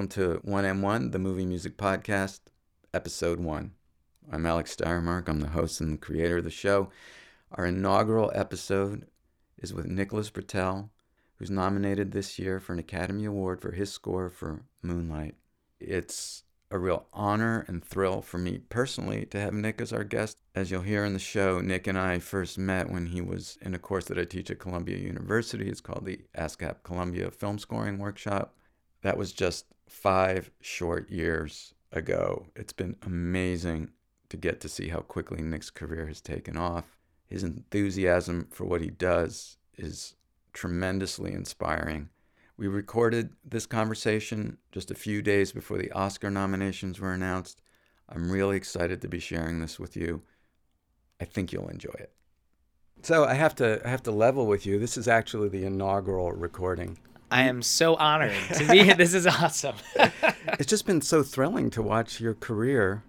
welcome to 1M1, the Movie Music Podcast, Episode 1. I'm Alex Steyermark. I'm the host and creator of the show. Our inaugural episode is with Nicholas Britell, who's nominated this year for an Academy Award for his score for Moonlight. It's a real honor and thrill for me personally to have Nick as our guest. As you'll hear in the show, Nick and I first met when he was in a course that I teach at Columbia University. It's called the ASCAP Columbia Film Scoring Workshop. That was just five short years ago. It's been amazing to get to see how quickly Nick's career has taken off. His enthusiasm for what he does is tremendously inspiring. We recorded this conversation just a few days before the Oscar nominations were announced. I'm really excited to be sharing this with you. I think you'll enjoy it. So I have to I have to level with you. This is actually the inaugural recording. I am so honored to be here. This is awesome. it's just been so thrilling to watch your career.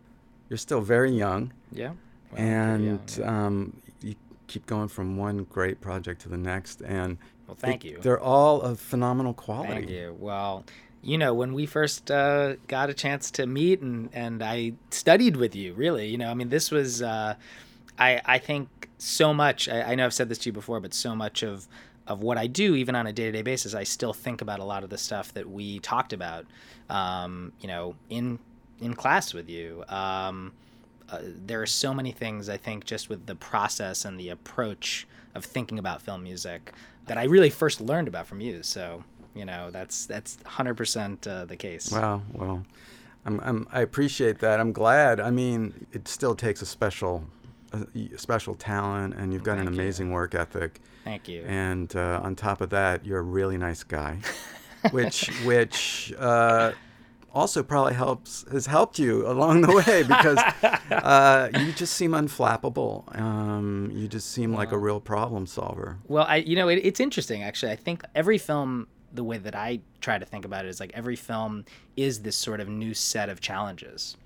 You're still very young. Yeah. Well, and young, yeah. Um, you keep going from one great project to the next. And well, thank you. They're all of phenomenal quality. Thank you. Well, you know, when we first uh, got a chance to meet and, and I studied with you, really, you know, I mean, this was, uh, I, I think so much, I, I know I've said this to you before, but so much of, of what I do, even on a day to day basis, I still think about a lot of the stuff that we talked about, um, you know, in, in class with you. Um, uh, there are so many things I think just with the process and the approach of thinking about film music that I really first learned about from you. So you know that's that's 100% uh, the case. Wow. Well, I'm, I'm, i appreciate that. I'm glad. I mean, it still takes a special a special talent, and you've got Thank an amazing you. work ethic. Thank you. And uh, on top of that, you're a really nice guy, which which. Uh, also probably helps has helped you along the way because uh, you just seem unflappable. Um, you just seem like a real problem solver. Well, I you know it, it's interesting actually. I think every film, the way that I try to think about it is like every film is this sort of new set of challenges,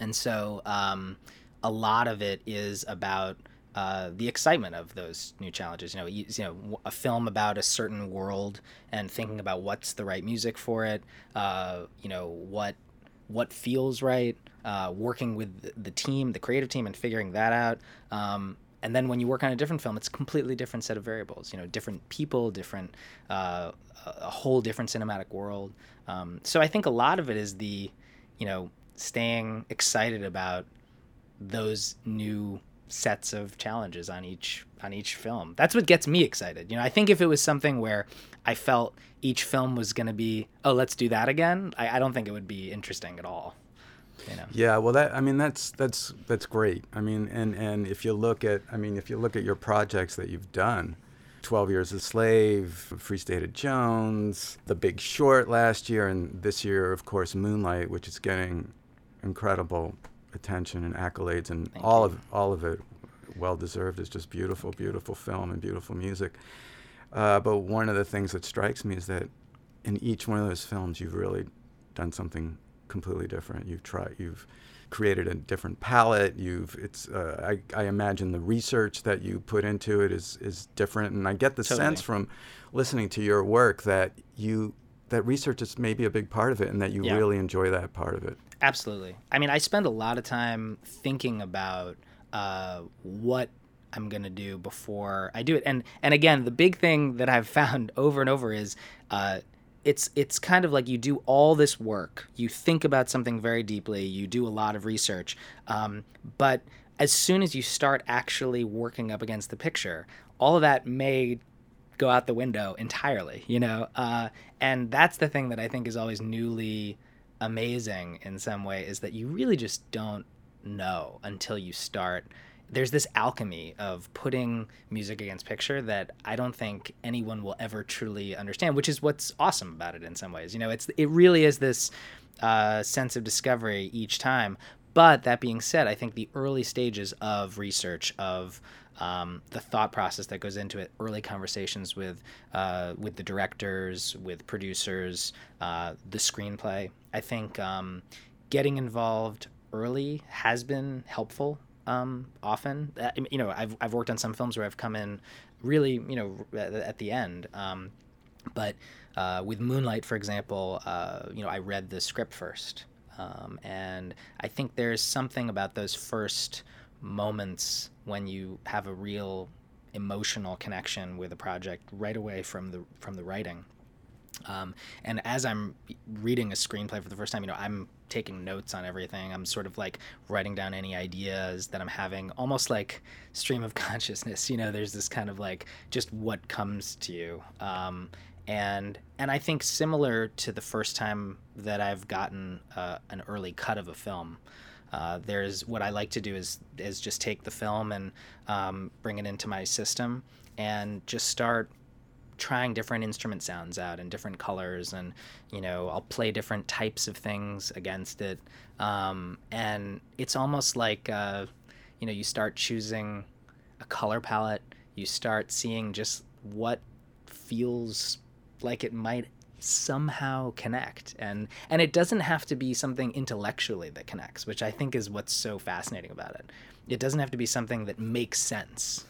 and so um, a lot of it is about uh, the excitement of those new challenges. You know, you, you, know, a film about a certain world and thinking about what's the right music for it. Uh, you know, what what feels right. Uh, working with the team, the creative team, and figuring that out. Um, and then when you work on a different film, it's a completely different set of variables. You know, different people, different, uh, a whole different cinematic world. Um, so I think a lot of it is the, you know, staying excited about those new sets of challenges on each on each film. That's what gets me excited. You know, I think if it was something where I felt each film was going to be, oh, let's do that again, I, I, don't think it would be interesting at all. You know? Yeah, well, that I mean, that's that's that's great. I mean, and and if you look at, I mean, if you look at your projects that you've done. 12 Years a Slave, Free State of Jones, The Big Short last year, and this year, of course, Moonlight, which is getting incredible attention and accolades, and Thank all you. of all of it well deserved. It's just beautiful, beautiful film and beautiful music. Uh, but one of the things that strikes me is that in each one of those films, you've really done something completely different. You've tried, you've created a different palette. You've, it's, uh, I, I imagine the research that you put into it is is different, and I get the totally. sense from listening to your work that you that research is maybe a big part of it, and that you yeah. really enjoy that part of it. Absolutely. I mean, I spend a lot of time thinking about uh, what I'm gonna do before I do it. And and again, the big thing that I've found over and over is uh, it's it's kind of like you do all this work, you think about something very deeply, you do a lot of research, um, but as soon as you start actually working up against the picture, all of that may go out the window entirely, you know. Uh, and that's the thing that I think is always newly amazing in some way is that you really just don't know until you start there's this alchemy of putting music against picture that I don't think anyone will ever truly understand, which is what's awesome about it in some ways. You know, it's it really is this uh, sense of discovery each time. But that being said, I think the early stages of research of um, the thought process that goes into it, early conversations with uh, with the directors, with producers, uh, the screenplay. I think um, getting involved early has been helpful. Um, often, uh, you know, I've I've worked on some films where I've come in really, you know, at, the end. Um, but uh, with Moonlight, for example, uh, you know, I read the script first, um, and I think there's something about those first moments when you have a real emotional connection with a project right away from the from the writing. Um, and as I'm reading a screenplay for the first time, you know, I'm taking notes on everything. I'm sort of like writing down any ideas that I'm having, almost like stream of consciousness. You know, there's this kind of like just what comes to you. Um, and and I think similar to the first time that I've gotten uh, an early cut of a film. Uh, there's what I like to do is is just take the film and um, bring it into my system and just start trying different instrument sounds out in different colors and you know i'll play different types of things against it. Um, and it's almost like uh, you know you start choosing a color palette. You start seeing just what feels like it might somehow connect. And and it doesn't have to be something intellectually that connects which i think is what's so fascinating about it. It doesn't have to be something that makes sense.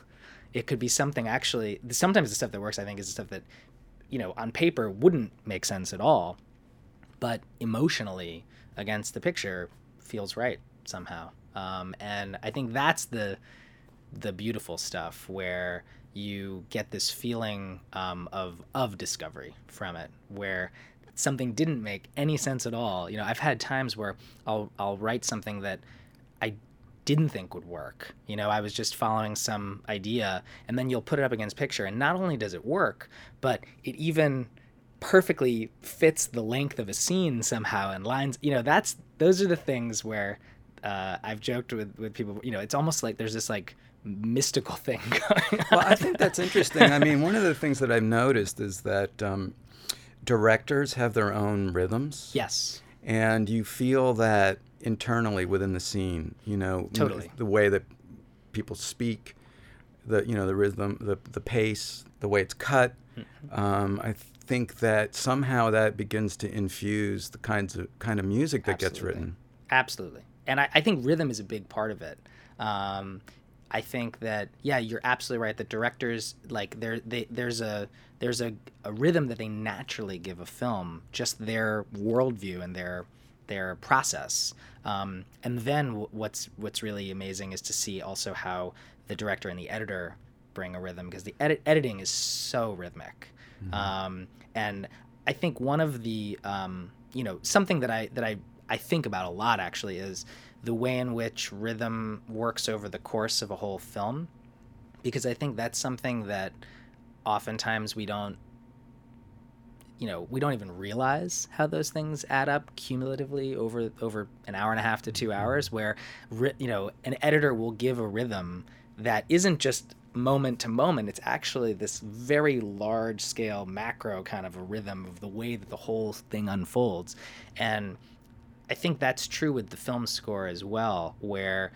It could be something actually sometimes the stuff that works i think is the stuff that you know on paper wouldn't make sense at all but emotionally against the picture feels right somehow. Um, and i think that's the the beautiful stuff where you get this feeling um, of of discovery from it where something didn't make any sense at all you know i've had times where i'll i'll write something that i didn't think would work. You know, I was just following some idea, and then you'll put it up against picture, and not only does it work, but it even perfectly fits the length of a scene somehow and lines. You know, that's those are the things where uh, I've joked with with people. You know, it's almost like there's this like mystical thing. Well, I think that's interesting. I mean, one of the things that I've noticed is that um, directors have their own rhythms. Yes. And you feel that internally within the scene. You know, totally the way that people speak, the you know the rhythm, the the pace, the way it's cut. Mm-hmm. Um, I think that somehow that begins to infuse the kinds of kind of music that Absolutely. gets written. Absolutely, and I, I, think rhythm is a big part of it. Um, I think that yeah, you're absolutely right. The directors like there they, there's a there's a, a rhythm that they naturally give a film, just their worldview and their their process. Um, and then w- what's what's really amazing is to see also how the director and the editor bring a rhythm because the edit- editing is so rhythmic. Mm-hmm. Um, and I think one of the um, you know something that I that I I think about a lot actually is the way in which rhythm works over the course of a whole film because I think that's something that oftentimes we don't you know we don't even realize how those things add up cumulatively over over an hour and a half to two mm-hmm. hours where you know an editor will give a rhythm that isn't just moment to moment. It's actually this very large scale macro kind of a rhythm of the way that the whole thing unfolds. And i think that's true with the film score as well where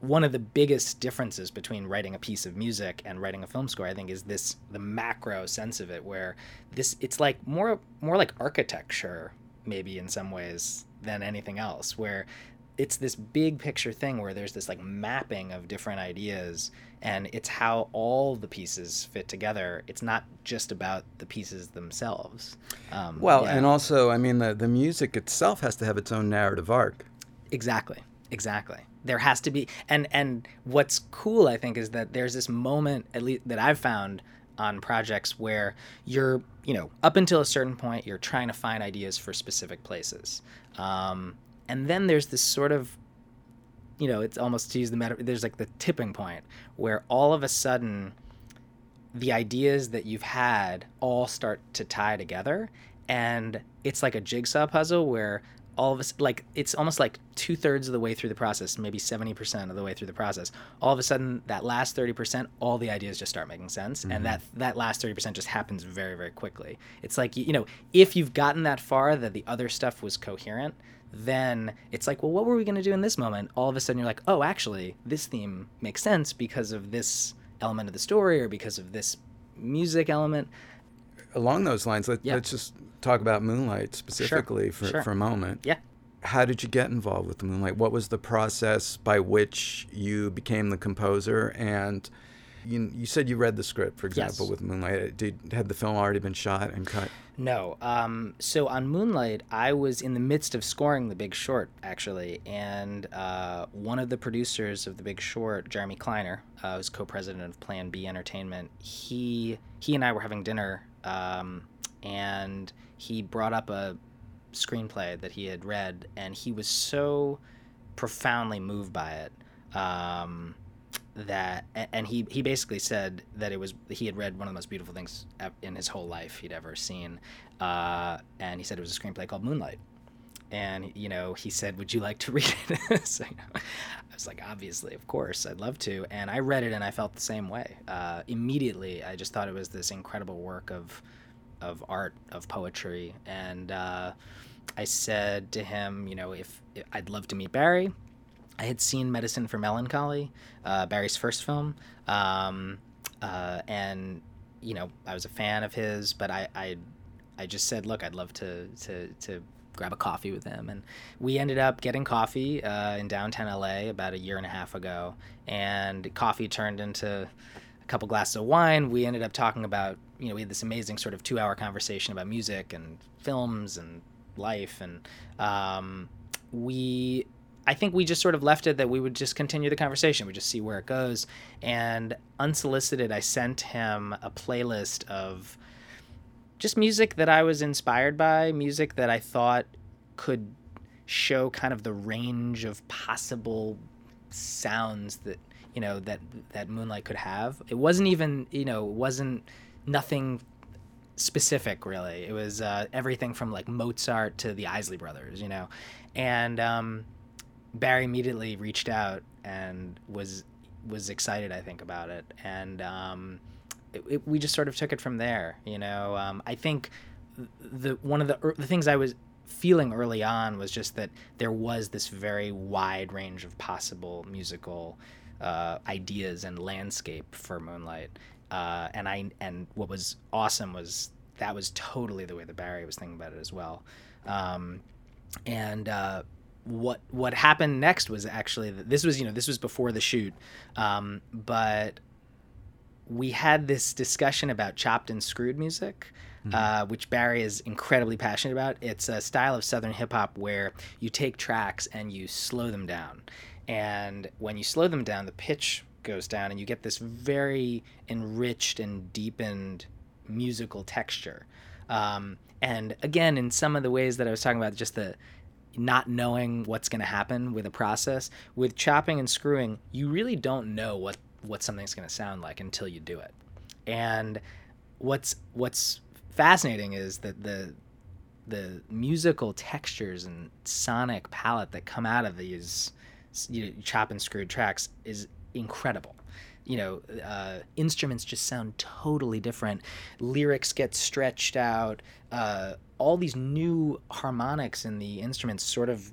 one of the biggest differences between writing a piece of music and writing a film score i think is this the macro sense of it where this it's like more more like architecture maybe in some ways than anything else where it's this big picture thing where there's this like mapping of different ideas and it's how all the pieces fit together. It's not just about the pieces themselves. Um, well yeah. and also i mean the, the music itself has to have its own narrative arc. Exactly exactly. There has to be and and what's cool i think is that there's this moment at least that i've found on projects where you're you know up until a certain point you're trying to find ideas for specific places. Um, and then there's this sort of you know it's almost to use the meta there's like the tipping point where all of a sudden the ideas that you've had all start to tie together and it's like a jigsaw puzzle where all of us like it's almost like two thirds of the way through the process, maybe seventy percent of the way through the process. All of a sudden, that last thirty percent, all the ideas just start making sense, mm-hmm. and that that last thirty percent just happens very very quickly. It's like you know, if you've gotten that far that the other stuff was coherent, then it's like, well, what were we going to do in this moment? All of a sudden, you're like, oh, actually, this theme makes sense because of this element of the story or because of this music element. Along those lines, let, us just talk about Moonlight specifically sure. For, sure. for a moment. Yeah. How did you get involved with Moonlight? What was the process by which you became the composer? And You, you said you read the script, for example, Yes. with Moonlight. Did had the film already been shot and cut? No. Um, so on Moonlight, I was in the midst of scoring The Big Short, actually, and uh, one of the producers of The Big Short, Jeremy Kleiner, uh, who's co-president of Plan B Entertainment, he he and I were having dinner, um, and he brought up a screenplay that he had read, and he was so profoundly moved by it. Um, that and he he basically said that it was he had read one of the most beautiful things in his whole life he'd ever seen uh, and he said it was a screenplay called moonlight. And you know he said would you like to read it? So, you know, i was like obviously of course i'd love to. And i read it and i felt the same way. Uh, immediately i just thought it was this incredible work of of art of poetry. And uh, i said to him you know if, if i'd love to meet barry I had seen Medicine for Melancholy, uh, Barry's first film, um, uh, and you know I was a fan of his, but I, I, I just said, look, I'd love to to to grab a coffee with him, and we ended up getting coffee uh, in downtown LA about a year and a half ago, and coffee turned into a couple glasses of wine. We ended up talking about, you know, we had this amazing sort of two-hour conversation about music and films and life, and um, we I think we just sort of left it that we would just continue the conversation. We just see where it goes. And unsolicited, I sent him a playlist of just music that I was inspired by, music that I thought could show kind of the range of possible sounds that you know that that Moonlight could have. It wasn't even you know it wasn't nothing specific really. It was uh, everything from like Mozart to the Isley Brothers, you know, and um, Barry immediately reached out and was was excited, I think, about it, and um, it, it, we just sort of took it from there. You know, um, I think the one of the the things I was feeling early on was just that there was this very wide range of possible musical uh, ideas and landscape for Moonlight, uh, and I and what was awesome was that was totally the way that Barry was thinking about it as well, um, and. Uh, what what happened next was actually that this was you know this was before the shoot. Um, but we had this discussion about chopped and screwed music uh, which barry is incredibly passionate about. It's a style of southern hip-hop where you take tracks and you slow them down. And when you slow them down the pitch goes down and you get this very enriched and deepened musical texture. Um, and again in some of the ways that i was talking about just the not knowing what's going to happen with a process with chopping and screwing you really don't know what what something's going to sound like until you do it. And what's what's fascinating is that the the musical textures and sonic palette that come out of these you know, chop and screwed tracks is incredible you know uh, instruments just sound totally different. Lyrics get stretched out. Uh, all these new harmonics in the instruments sort of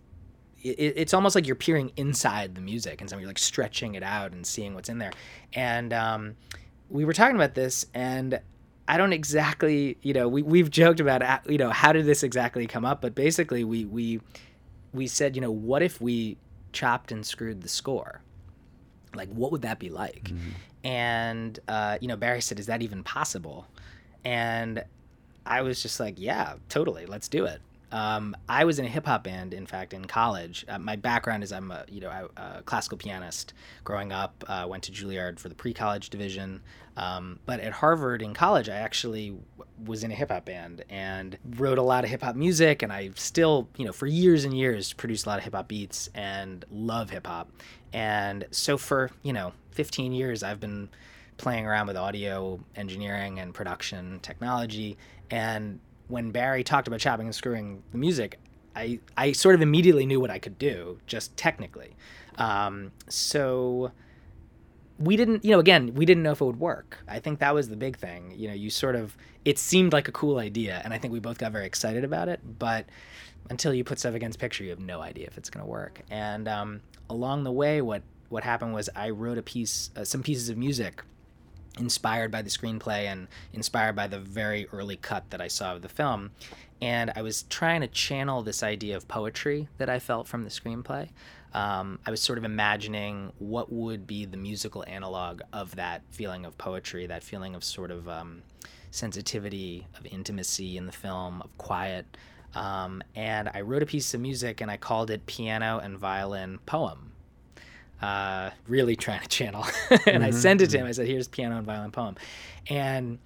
it, it's almost like you're peering inside the music and so you're like stretching it out and seeing what's in there. And um, we were talking about this and i don't exactly you know we, we've joked about uh, you know how did this exactly come up? But basically we we we said you know what if we chopped and screwed the score like what would that be like? And uh, you know barry said is that even possible? And i was just like yeah totally. Let's do it um, I was in a hip hop band, in fact, in college. Uh, my background is I'm a you know classical pianist. Growing up, uh, went to Juilliard for the pre-college division. Um, but at Harvard in college, I actually w- was in a hip hop band and wrote a lot of hip hop music. And I still, you know, for years and years, produced a lot of hip hop beats and love hip hop. And so for you know 15 years, I've been playing around with audio engineering and production technology and when Barry talked about chopping and screwing the music, I, I sort of immediately knew what I could do, just technically. Um, so we didn't, you know, again, we didn't know if it would work. I think that was the big thing. You know, you sort of, it seemed like a cool idea, and I think we both got very excited about it, but until you put stuff against picture, you have no idea if it's going to work. And um, along the way, what, what happened was I wrote a piece, uh, some pieces of music inspired by the screenplay and inspired by the very early cut that I saw of the film. and I was trying to channel this idea of poetry that I felt from the screenplay. Um, I was sort of imagining what would be the musical analog of that feeling of poetry, that feeling of sort of um, sensitivity, of intimacy in the film, of quiet. Um, and I wrote a piece of music and I called it Piano and Violin Poem. Uh, really trying to channel. and mm-hmm. I sent it to him. I said, here's Piano and Violin Poem. And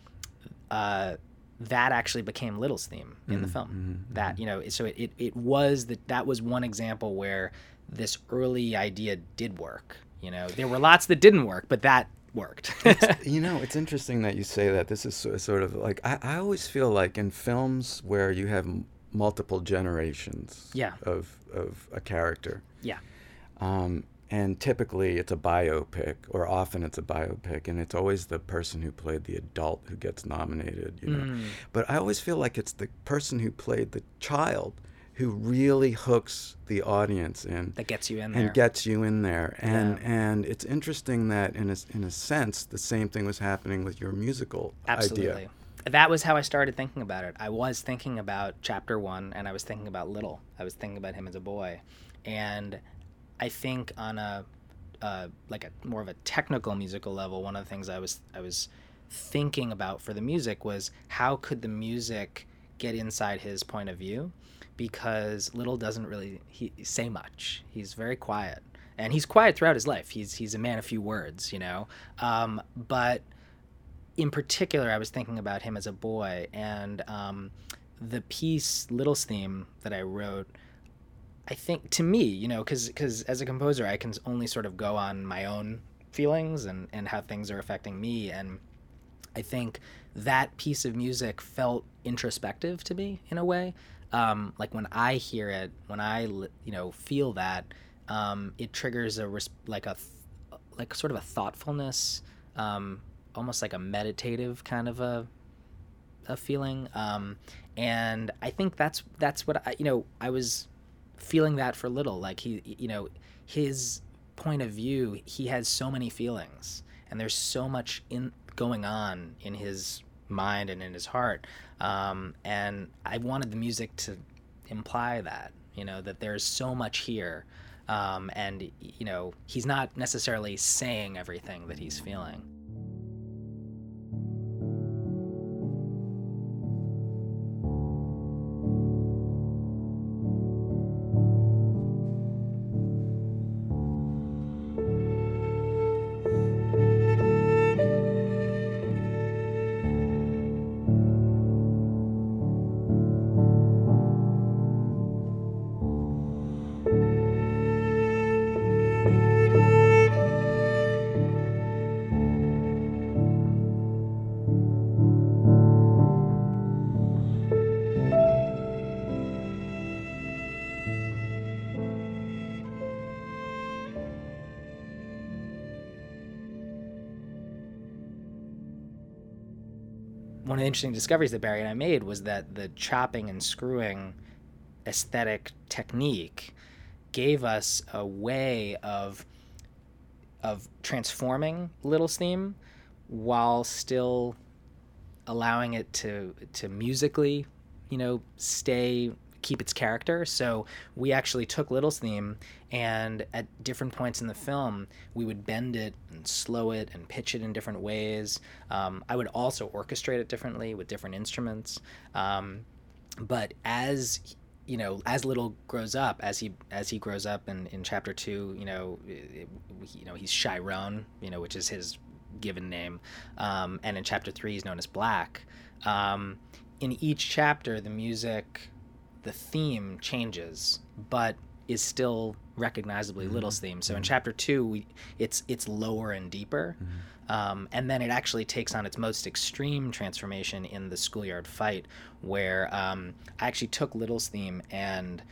uh, that actually became Little's theme in mm-hmm. the film. Mm-hmm. That, you know, so it, it, it was that that was one example where this early idea did work. You know, there were lots that didn't work, but that worked. you know, it's interesting that you say that. This is sort of like I, I always feel like in films where you have multiple generations yeah. of of a character. Yeah. Um, and typically it's a biopic, or often it's a biopic, and it's always the person who played the adult who gets nominated. You know, mm. but I always feel like it's the person who played the child who really hooks the audience in that gets you in there and gets you in there and yeah. and it's interesting that in a, in a sense the same thing was happening with your musical Absolutely. idea that was how I started thinking about it. I was thinking about chapter one, and I was thinking about Little. I was thinking about him as a boy, and I think on a uh, like a more of a technical musical level, one of the things I was I was thinking about for the music was how could the music get inside his point of view because Little doesn't really he, say much. He's very quiet, and he's quiet throughout his life. He's he's a man of few words, you know. Um, but in particular, I was thinking about him as a boy, and um, the piece Little's theme that I wrote. I think to me, you know, because because as a composer, I can only sort of go on my own feelings and and how things are affecting me, and I think that piece of music felt introspective to me in a way um, like when I hear it, when I you know feel that, um, it triggers a res- like a th- like sort of a thoughtfulness, um, almost like a meditative kind of a a feeling. Um, and I think that's that's what I you know I was feeling that for little like he you know his point of view he has so many feelings and there's so much in going on in his mind and in his heart. Um, and I wanted the music to imply that, you know, that there's so much here. Um, and, you know, he's not necessarily saying everything that he's feeling. The interesting discoveries that Barry and I made was that the chopping and screwing aesthetic technique gave us a way of of transforming Little's theme while still allowing it to to musically, you know, stay keep its character. So we actually took Little's theme and at different points in the film, we would bend it and slow it and pitch it in different ways. Um, I would also orchestrate it differently with different instruments. Um, but as you know, as Little grows up, as he as he grows up in, in chapter two, you know, it, you know he's Chiron, you know, which is his given name, um, and in chapter three he's known as Black. Um, in each chapter, the music the theme changes, but is still recognizably mm-hmm. Little's theme. So in mm-hmm. chapter two, we it's it's lower and deeper, mm-hmm. um, and then it actually takes on its most extreme transformation in the schoolyard fight, where um, I actually took Little's theme and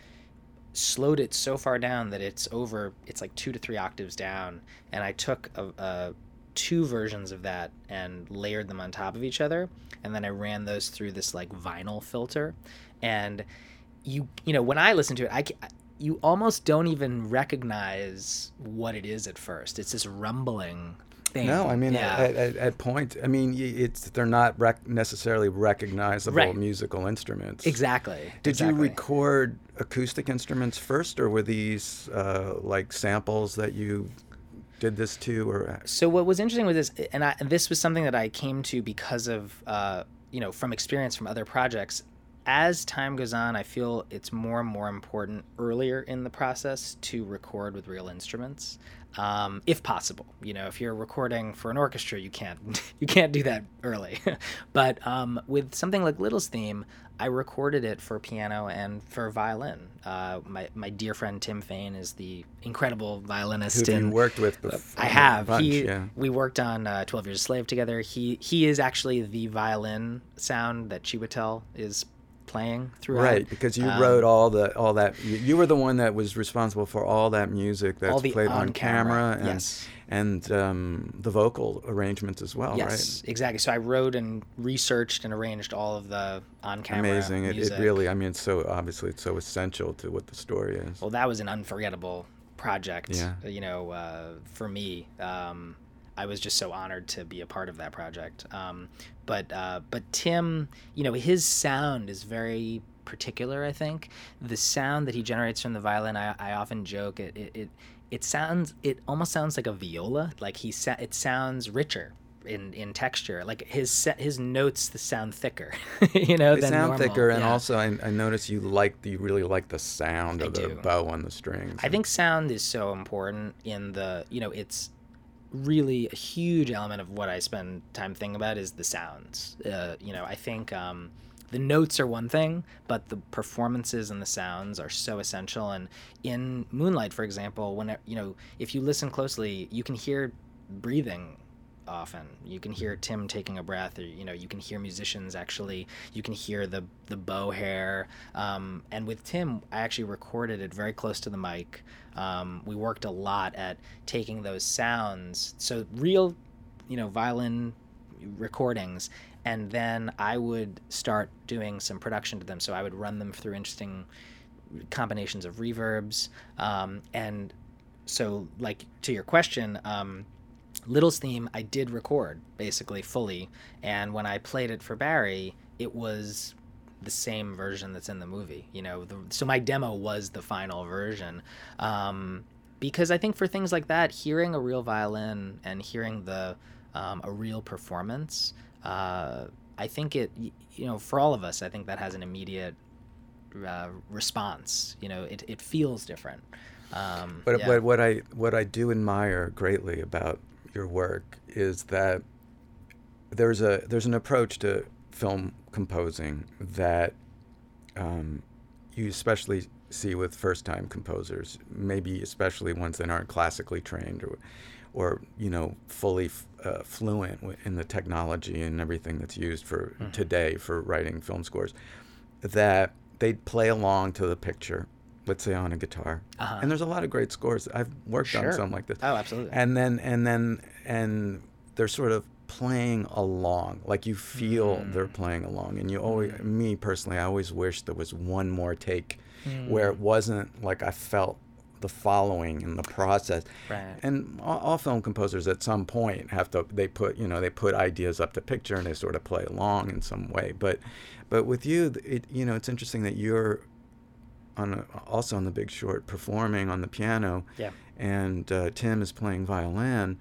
slowed it so far down that it's over. It's like two to three octaves down, and I took a, a two versions of that and layered them on top of each other, and then I ran those through this like vinyl filter, and you you know when I listen to it, I you almost don't even recognize what it is at first. It's this rumbling thing. No, I mean yeah. at, at, at point. I mean it's they're not rec- necessarily recognizable Right. musical instruments. exactly. Did exactly. you record acoustic instruments first, or were these uh, like samples that you did this to, or So what was interesting with this, and, I, and this was something that I came to because of, uh, you know, from experience from other projects. As time goes on, I feel it's more and more important earlier in the process to record with real instruments, um, if possible. You know, if you're recording for an orchestra, you can't you can't do that early. but um, with something like Little's theme, I recorded it for piano and for violin. Uh, my my dear friend Tim Fain is the incredible violinist who worked with before? I have. Bunch, he, yeah. We worked on uh, Twelve Years a Slave together. He he is actually the violin sound that Chiwetel is playing throughout. Right, because you Um, wrote all the all that. You, you were the one that was responsible for all that music that's played on, on-camera, camera, and yes. and um, the vocal arrangements as well. Yes, exactly. So I wrote and researched and arranged all of the on camera. Amazing. It, it really. I mean, it's so obviously it's so essential to what the story is. Well, that was an unforgettable project. Yeah. You know, uh, for me, um, I was just so honored to be a part of that project. Um, but uh, but Tim, you know, his sound is very particular. I think the sound that he generates from the violin. I, I often joke it, it it it sounds it almost sounds like a viola. Like he sa- it sounds richer. In, in texture, like his se- his notes sound thicker, you know. They sound normal. thicker, and Yeah. also I, I notice you like you really like the sound I of the bow on the strings. I think sound is so important in the, you know, it's really a huge element of what I spend time thinking about is the sounds. Uh, you know, I think um, the notes are one thing, but the performances and the sounds are so essential. And in Moonlight, for example, when you know, if you listen closely, you can hear breathing often you can hear tim taking a breath or you know you can hear musicians actually you can hear the the bow hair um, and with tim i actually recorded it very close to the mic um, we worked a lot at taking those sounds so real you know violin recordings and then i would start doing some production to them. So i would run them through interesting combinations of reverbs um, and so like to your question um, Little's theme I did record basically fully, and when I played it for Barry, it was the same version that's in the movie. You know, the, so my demo was the final version. Um, because I think for things like that, hearing a real violin and hearing the um, a real performance, uh, I think it you know for all of us, I think that has an immediate uh, response. You know, it, it feels different. Um, But yeah. but what I what I do admire greatly about your work is that there's a there's an approach to film composing that um, you especially see with first time composers, maybe especially ones that aren't classically trained or or you know fully f- uh, fluent in the technology and everything that's used for Mhm. today for writing film scores that they'd play along to the picture let's say on a guitar Uh-huh. and there's a lot of great scores i've worked on Sure. some like this oh, absolutely. and then and then and they're sort of playing along like you feel they're Mm. playing along and you always me personally i always wish there was one more take Mm. where it wasn't like i felt the following and the process Right. and all, all film composers at some point have to they put you know they put ideas up to picture and they sort of play along in some way but but with you it you know it's interesting that you're on a, also on the big short performing on the piano Yeah. and uh, tim is playing violin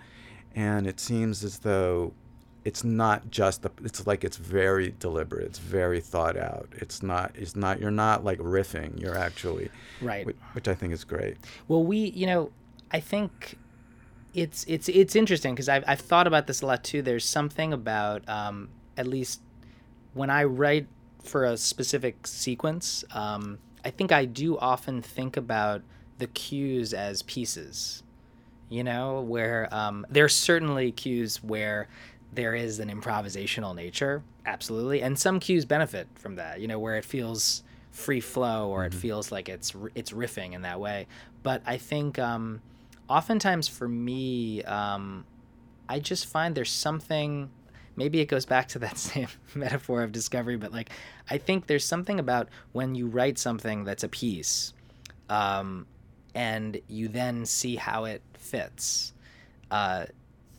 and it seems as though it's not just the it's like it's very deliberate it's very thought out it's not it's not you're not like riffing you're actually Right. which, which i think is great Well, we, you know, I think it's it's it's interesting because I've I've thought about this a lot too. There's something about um, at least when I write for a specific sequence, um, I think I do often think about the cues as pieces. You know, where um, there's certainly cues where there is an improvisational nature, absolutely, and some cues benefit from that. You know, where it feels free flow or it feels like it's it's riffing in that way. But I think um, oftentimes for me, um, I just find there's something. Maybe it goes back to that same metaphor of discovery, but like I think there's something about when you write something that's a piece, um, and you then see how it fits. Uh,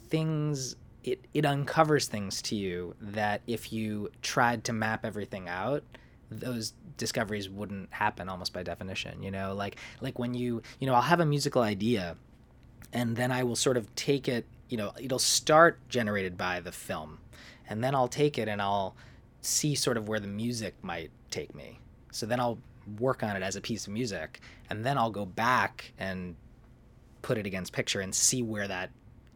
things it it uncovers things to you that if you tried to map everything out those discoveries wouldn't happen almost by definition you know? Like like when you you know I'll have a musical idea and then I will sort of take it you know it'll start generated by the film and then I'll take it and I'll see sort of where the music might take me. So then I'll work on it as a piece of music and then I'll go back and put it against picture and see where that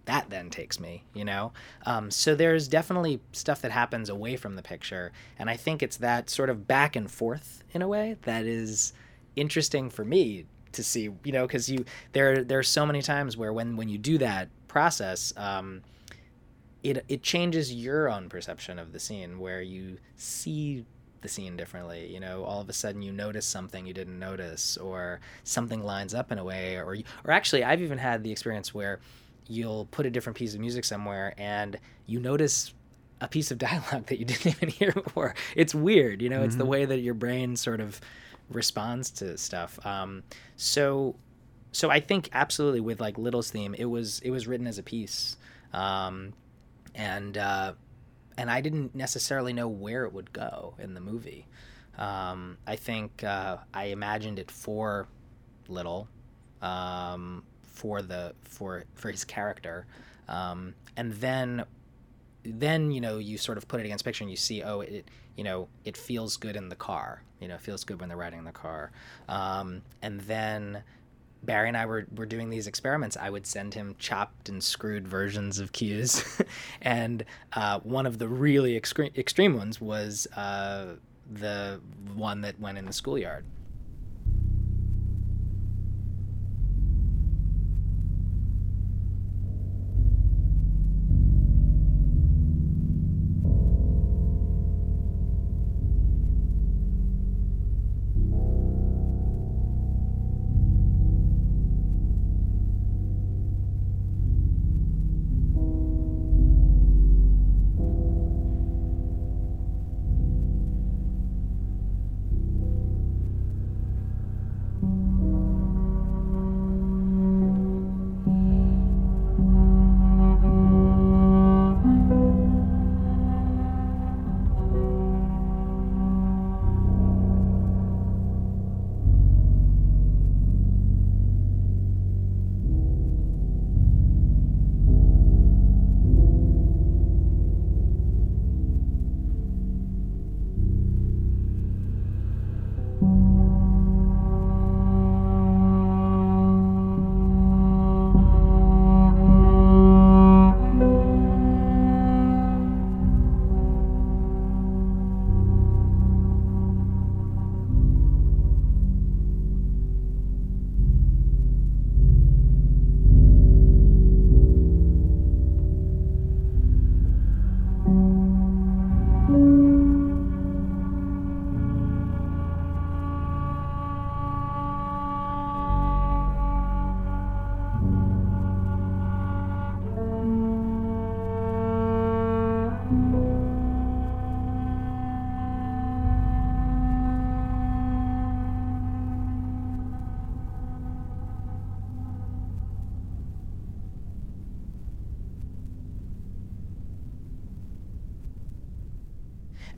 that then takes me you know um, so there's definitely stuff that happens away from the picture and i think it's that sort of back and forth in a way that is interesting for me to see you know because you there there are so many times where when when you do that process um, it it changes your own perception of the scene where you see the scene differently. You know, all of a sudden you notice something you didn't notice, or something lines up in a way, or or actually, I've even had the experience where you'll put a different piece of music somewhere and you notice a piece of dialogue that you didn't even hear before. It's weird, you know. Mm-hmm. It's the mm-hmm. way that your brain sort of responds to stuff. Um, so, so I think absolutely with like Little's theme, it was it was written as a piece, um, and uh, and I didn't necessarily know where it would go in the movie. Um, I think uh, I imagined it for Little, um, for the for for his character, um, and then then you know you sort of put it against picture and you see oh it you know it feels good in the car you know it feels good when they're riding in the car um, and then Barry and I were, were doing these experiments, I would send him chopped and screwed versions of cues. and uh, one of the really extre- extreme ones was uh, the one that went in the schoolyard.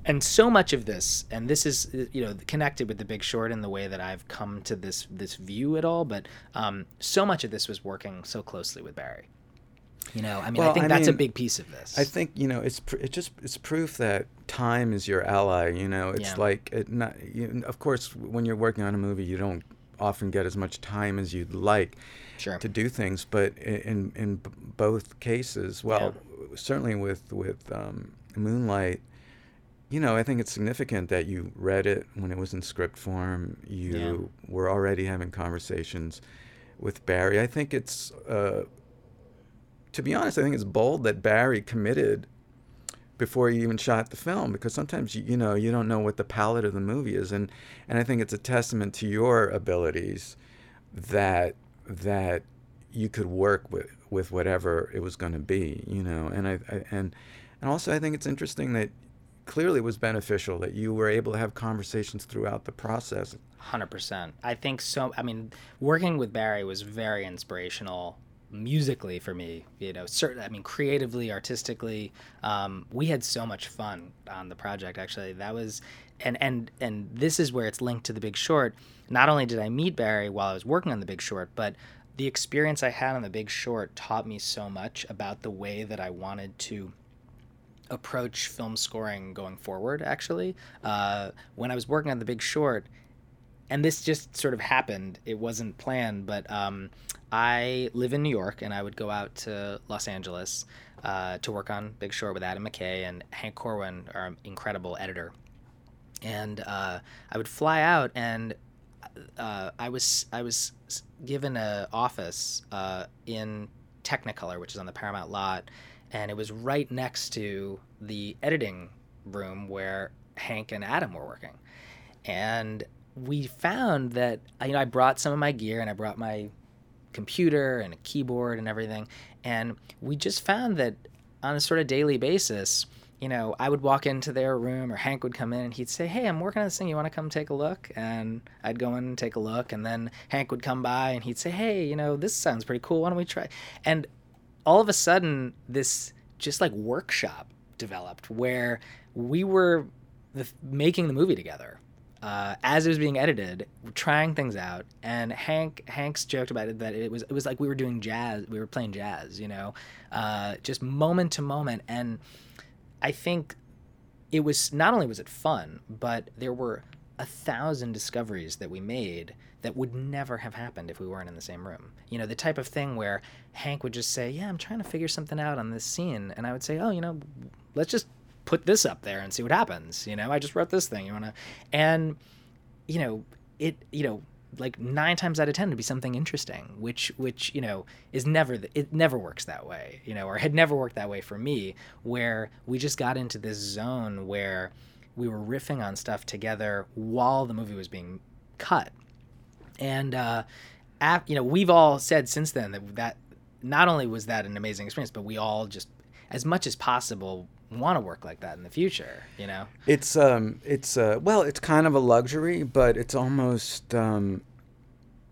And so much of this and this is you know connected with the big short in the way that i've come to this this view at all but um, so much of this was working so closely with barry you know i mean well, i think I that's mean, a big piece of this i think you know it's it just it's proof that time is your ally you know it's yeah. like it not you, of course when you're working on a movie you don't often get as much time as you'd like sure. to do things but in in both cases well yeah. certainly with with um, moonlight you know, I think it's significant that you read it when it was in script form. You yeah. were already having conversations with Barry. I think it's, uh, to be honest, I think it's bold that Barry committed before he even shot the film because sometimes you, you know you don't know what the palette of the movie is, and and I think it's a testament to your abilities that that you could work with with whatever it was going to be, you know, and I, I and and also I think it's interesting that clearly was beneficial that you were able to have conversations throughout the process. 100%. I think so. I mean, working with Barry was very inspirational musically for me you know certain i mean creatively artistically um, we had so much fun on the project actually that was and and and this is where it's linked to the big short not only did i meet barry while i was working on the big short but the experience i had on the big short taught me so much about the way that i wanted to approach film scoring going forward actually. Uh, when i was working on the big short and this just sort of happened it wasn't planned but um, i live in new york and i would go out to los angeles uh, to work on big short with adam mckay and hank corwin our incredible editor. And uh, i would fly out and uh, i was i was given an office uh, in technicolor which is on the paramount lot and it was right next to the editing room where Hank and Adam were working. And we found that you know I brought some of my gear and I brought my computer and a keyboard and everything. And we just found that on a sort of daily basis you know I would walk into their room or Hank would come in and he'd say hey I'm working on this thing. You want to come take a look? And I'd go in and take a look. And then Hank would come by and he'd say hey you know this sounds pretty cool. Why don't we try? And all of a sudden this just like workshop developed where we were the, making the movie together uh, as it was being edited, trying things out. And Hank Hanks joked about it that it was it was like we were doing jazz, we were playing jazz, you know, uh, just moment to moment. And I think it was not only was it fun, but there were a thousand discoveries that we made that would never have happened if we weren't in the same room. You know, the type of thing where Hank would just say, "Yeah, I'm trying to figure something out on this scene," and I would say, "Oh, you know, let's just put this up there and see what happens." You know, I just wrote this thing. You want to, and you know, it, you know, like nine times out of ten to be something interesting, which which you know is never it never works that way. You know, or had never worked that way for me, where we just got into this zone where we were riffing on stuff together while the movie was being cut and uh, you know we've all said since then that that not only was that an amazing experience, but we all just as much as possible want to work like that in the future. You know, it's um, it's uh, well, it's kind of a luxury, but it's almost um,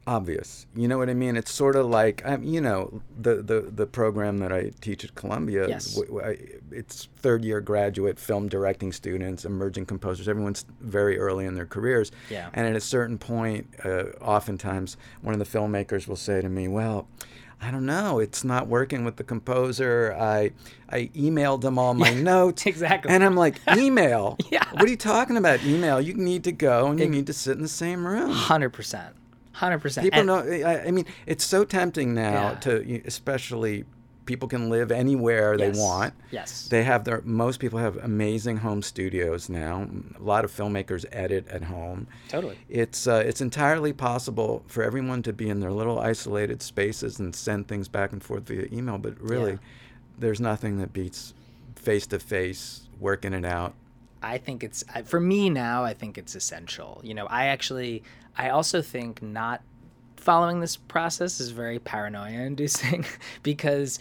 obvious. You know what I mean? It's sort of like um, you know the, the the program that I teach at Columbia. Yes. w- w- I- It's third year graduate film directing students, emerging composers. Everyone's very early in their careers. Yeah. And at a certain point, uh, oftentimes one of the filmmakers will say to me, "Well." I don't know. It's not working with the composer. I I emailed them all my notes. exactly. And I'm like, email? Yeah. What are you talking about? Email? You need to go and you need to sit in the same room. hundred percent, hundred percent. People know. I, I mean, it's so tempting now Yeah. to, especially people can live anywhere they Yes. want. Yes. They have their. Most people have amazing home studios now. A lot of filmmakers edit at home. Totally. It's uh, it's entirely possible for everyone to be in their little isolated spaces and send things back and forth via email. But really, Yeah. there's nothing that beats face to face working it out. I think it's for me now. I think it's essential. You know, I actually, I also think not following this process is very paranoia-inducing because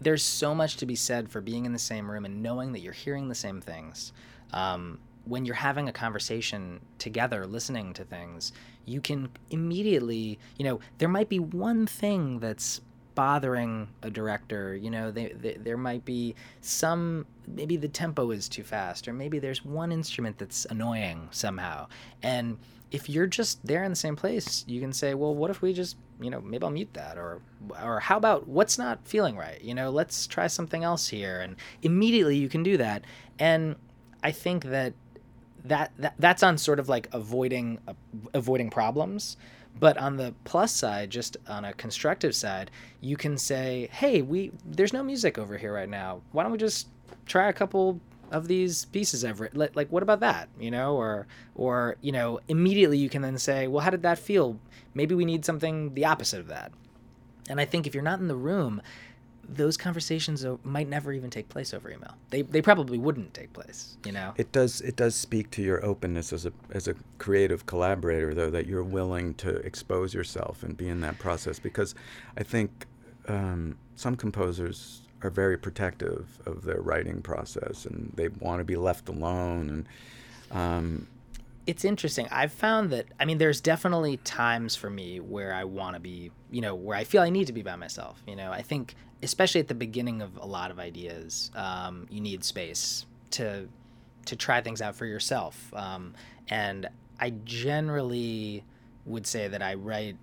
there's so much to be said for being in the same room and knowing that you're hearing the same things. Um, when you're having a conversation together, listening to things, you can immediately, you know, there might be one thing that's bothering a director you know they, they, there might be some maybe the tempo is too fast or maybe there's one instrument that's annoying somehow and if you're just there in the same place you can say well what if we just you know maybe i'll mute that or or how about what's not feeling right? You know let's try something else here and immediately you can do that. And i think that that, that that's on sort of like avoiding uh, avoiding problems. But on the plus side just on a constructive side you can say hey we there's no music over here right now. Why don't we just try a couple of these pieces i've written like, what about that you know? Or or you know immediately you can then say well how did that feel? Maybe we need something the opposite of that. And i think if you're not in the room those conversations might never even take place over email. They, they probably wouldn't take place you know? It does it does speak to your openness as a as a creative collaborator though that you're willing to expose yourself and be in that process. Because I think um, some composers are very protective of their writing process and they want to be left alone and um, it's interesting. I've found that I mean, there's definitely times for me where I want to be, you know, where I feel I need to be by myself. You know, I think especially at the beginning of a lot of ideas, um, you need space to to try things out for yourself. Um, and I generally would say that I write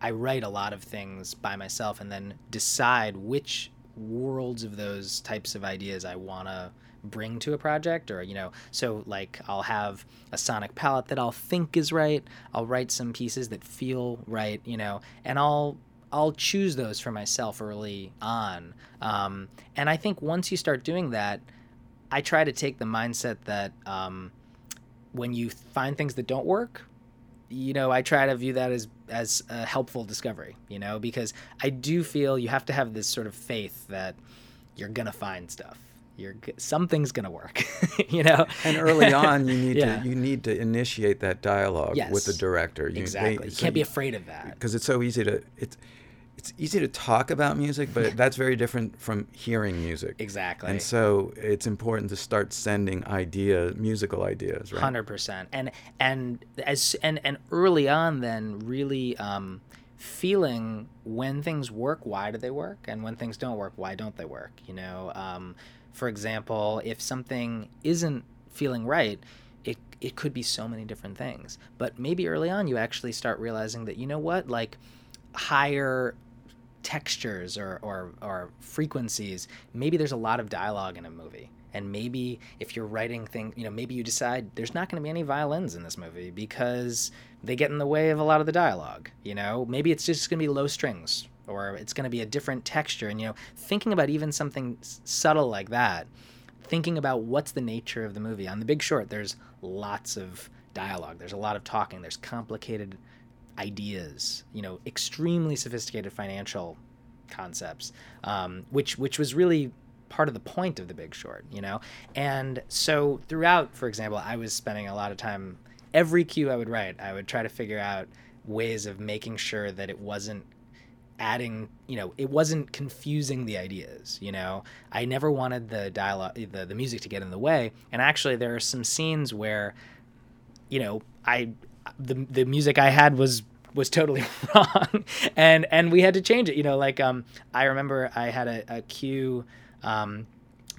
I write a lot of things by myself and then decide which worlds of those types of ideas I want to bring to a project or you know so like I'll have a sonic palette that I'll think is right I'll write some pieces that feel right you know and I'll I'll choose those for myself early on. Um, and I think once you start doing that I try to take the mindset that um, when you find things that don't work you know I try to view that as as a helpful discovery you know because I do feel you have to have this sort of faith that you're gonna find stuff. You're something's gonna work you know? And early on you need Yeah. to you need to initiate that dialogue Yes. with the director. You, exactly. They- you so can't be afraid of that. because it's so easy to it's it's easy to talk about music but that's very different from hearing music exactly and so it's important to start sending idea musical ideas right hundred percent. And and as and and early on, then really um, feeling when things work, why do they work, and when things don't work, why don't they work? You know, um, for example, if something isn't feeling right. It, it could be so many different things but maybe early on you actually start realizing that you know what like higher textures or, or, or frequencies, maybe there's a lot of dialogue in a movie. And maybe if you're writing things, you know, maybe you decide there's not going to be any violins in this movie because they get in the way of a lot of the dialogue. You know, maybe it's just going to be low strings or it's going to be a different texture. And, you know, thinking about even something subtle like that, thinking about what's the nature of the movie. On The Big Short, there's lots of dialogue, there's a lot of talking, there's complicated ideas, you know, extremely sophisticated financial concepts, um, which which was really part of the point of the Big Short, you know. And so throughout, for example, I was spending a lot of time. Every cue I would write, I would try to figure out ways of making sure that it wasn't adding you know it wasn't confusing the ideas you know i never wanted the dialogue the, the music to get in the way and actually there are some scenes where you know i the the music i had was was totally wrong. And and we had to change it you know like um i remember i had a, a cue um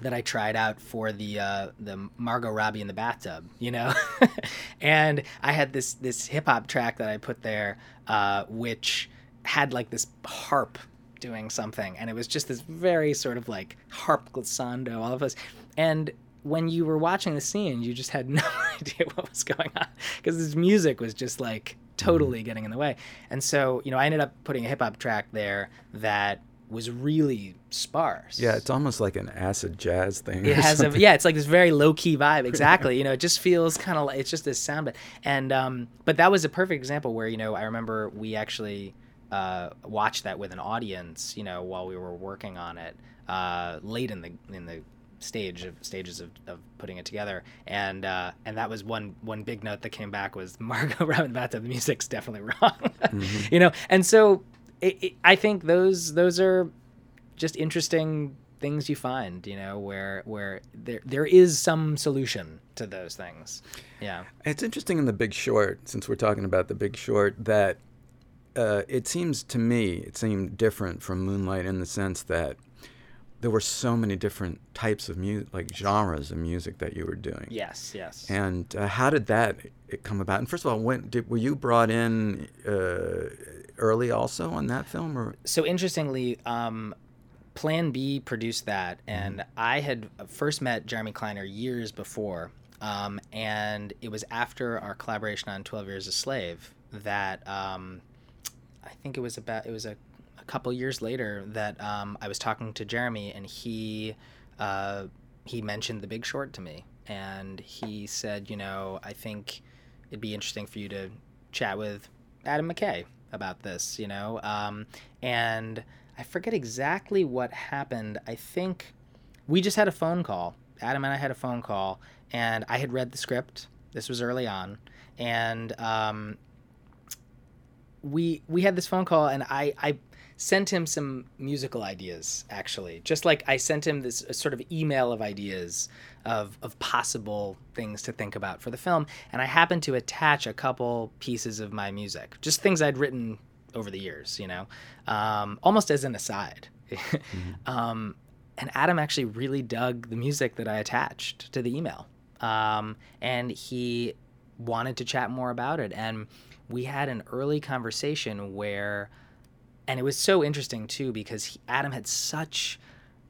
that I tried out for the uh, the Margot Robbie in the bathtub, you know, and I had this this hip hop track that I put there, uh, which had like this harp doing something, and it was just this very sort of like harp glissando, all of us, and when you were watching the scene, you just had no idea what was going on because this music was just like totally getting in the way, and so you know I ended up putting a hip hop track there that was really sparse. yeah it's almost like an acid jazz thing It has a yeah, it's like this very low key vibe. Exactly. you know, it just feels kind of like it's just this sound, but and um, but that was a perfect example where you know I remember we actually uh, watched that with an audience. You know, while we were working on it uh, late in the in the stage of stages of, of putting it together. And uh and that was one one big note that came back was margot robbie in the music's definitely wrong. You know and so it, it, i think those those are just interesting things you find you know where where there there is some solution to those things. Yeah. It's interesting in The Big Short, since we're talking about The Big Short, that uh, it seems to me, it seemed different from Moonlight in the sense that there were so many different types of music, like genres of music that you were doing. yes yes And uh, how did that come about? And first of all, when did, were you brought in uh, early also on that film, or so interestingly um plan b produced that and i had first met jeremy kleiner years before um, and it was after our collaboration on 12 years a slave that um, i think it was about it was a couple years later that um, i was talking to jeremy and he uh, he mentioned the big short to me. And he said you know i think it'd be interesting for you to chat with adam mckay about this you know? Um, and i forget exactly what happened. I think we just had a phone call. Adam and i had a phone call and i had read the script. This was early on. And um, we we had this phone call and I I sent him some musical ideas actually. Just like i sent him this sort of email of ideas of, of possible things to think about for the film and i happened to attach a couple pieces of my music just things i'd written over the years you know um, almost as an aside. Mm-hmm. um, and adam actually really dug the music that i attached to the email. Um, and he wanted to chat more about it and we had an early conversation where and it was so interesting too because he, Adam had such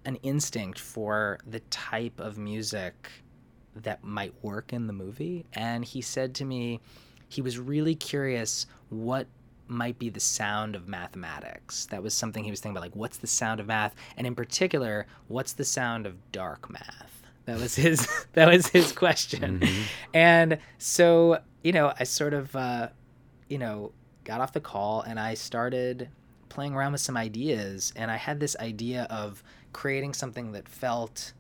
an instinct for the type of music that might work in the movie. And he said to me he was really curious what might be the sound of mathematics. That was something he was thinking about like what's the sound of math? And in particular what's the sound of dark math? That was his that was his question. Mm-hmm. and so you know i sort of uh, you know got off the call and i started playing around with some ideas and I had this idea of creating something that felt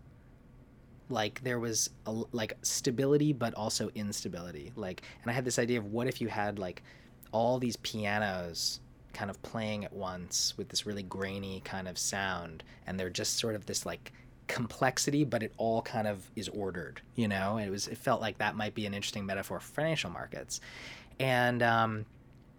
like there was a, like stability but also instability. Like and I had this idea of what if you had like all these pianos kind of playing at once with this really grainy kind of sound and they're just sort of this like complexity but it all kind of is ordered you know? It was it felt like that might be an interesting metaphor for financial markets. And um,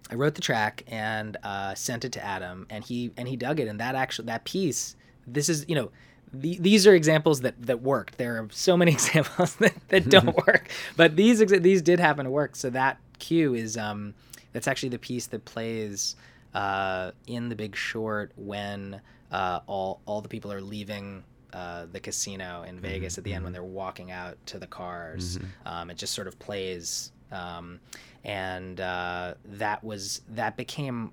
I wrote the track and uh, sent it to Adam, and he and he dug it. And that actually that piece, this is you know, the, these are examples that that worked. There are so many examples that, that don't work, but these these did happen to work. So that cue is um, that's actually the piece that plays uh, in the Big Short when uh, all all the people are leaving uh, the casino in Vegas mm-hmm. at the end when mm-hmm. they're walking out to the cars. Mm-hmm. Um, it just sort of plays um, and uh, that was that became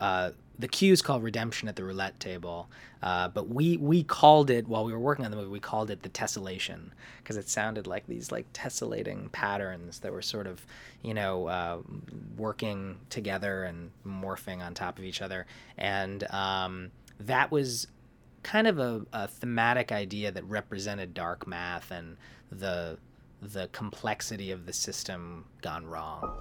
uh, the cue is called redemption at the roulette table. Uh, but we we called it while we were working on the movie we called it the tessellation because it sounded like these like tessellating patterns that were sort of you know uh, working together and morphing on top of each other. And um, that was kind of a, a thematic idea that represented dark math and the the complexity of the system gone wrong.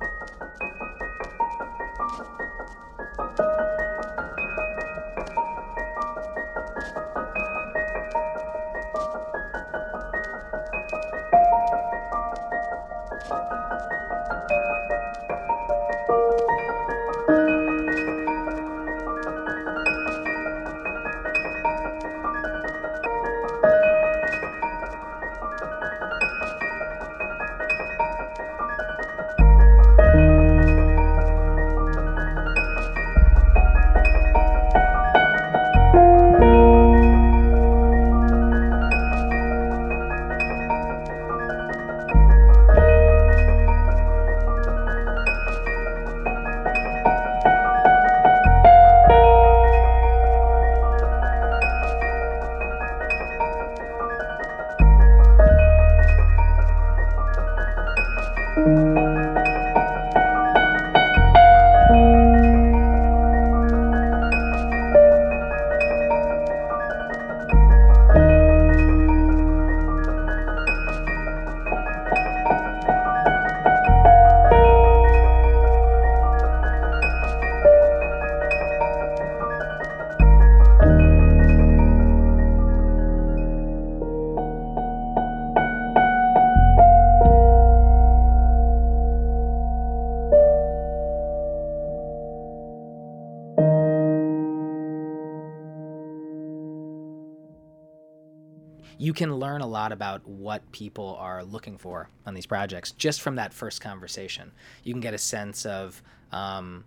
Learn a lot about what people are looking for on these projects just from that first conversation. You can get a sense of um,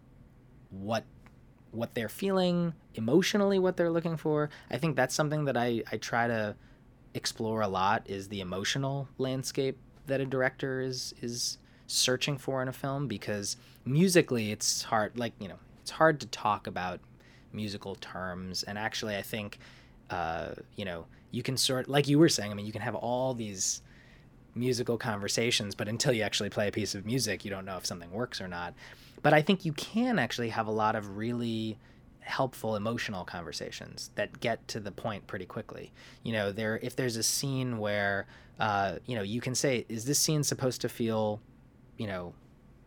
what what they're feeling emotionally, what they're looking for. I think that's something that I, I try to explore a lot is the emotional landscape that a director is is searching for in a film because musically it's hard like you know it's hard to talk about musical terms and actually I think uh, you know you can sort like you were saying i mean you can have all these musical conversations but until you actually play a piece of music you don't know if something works or not but i think you can actually have a lot of really helpful emotional conversations that get to the point pretty quickly you know there if there's a scene where uh, you know you can say is this scene supposed to feel you know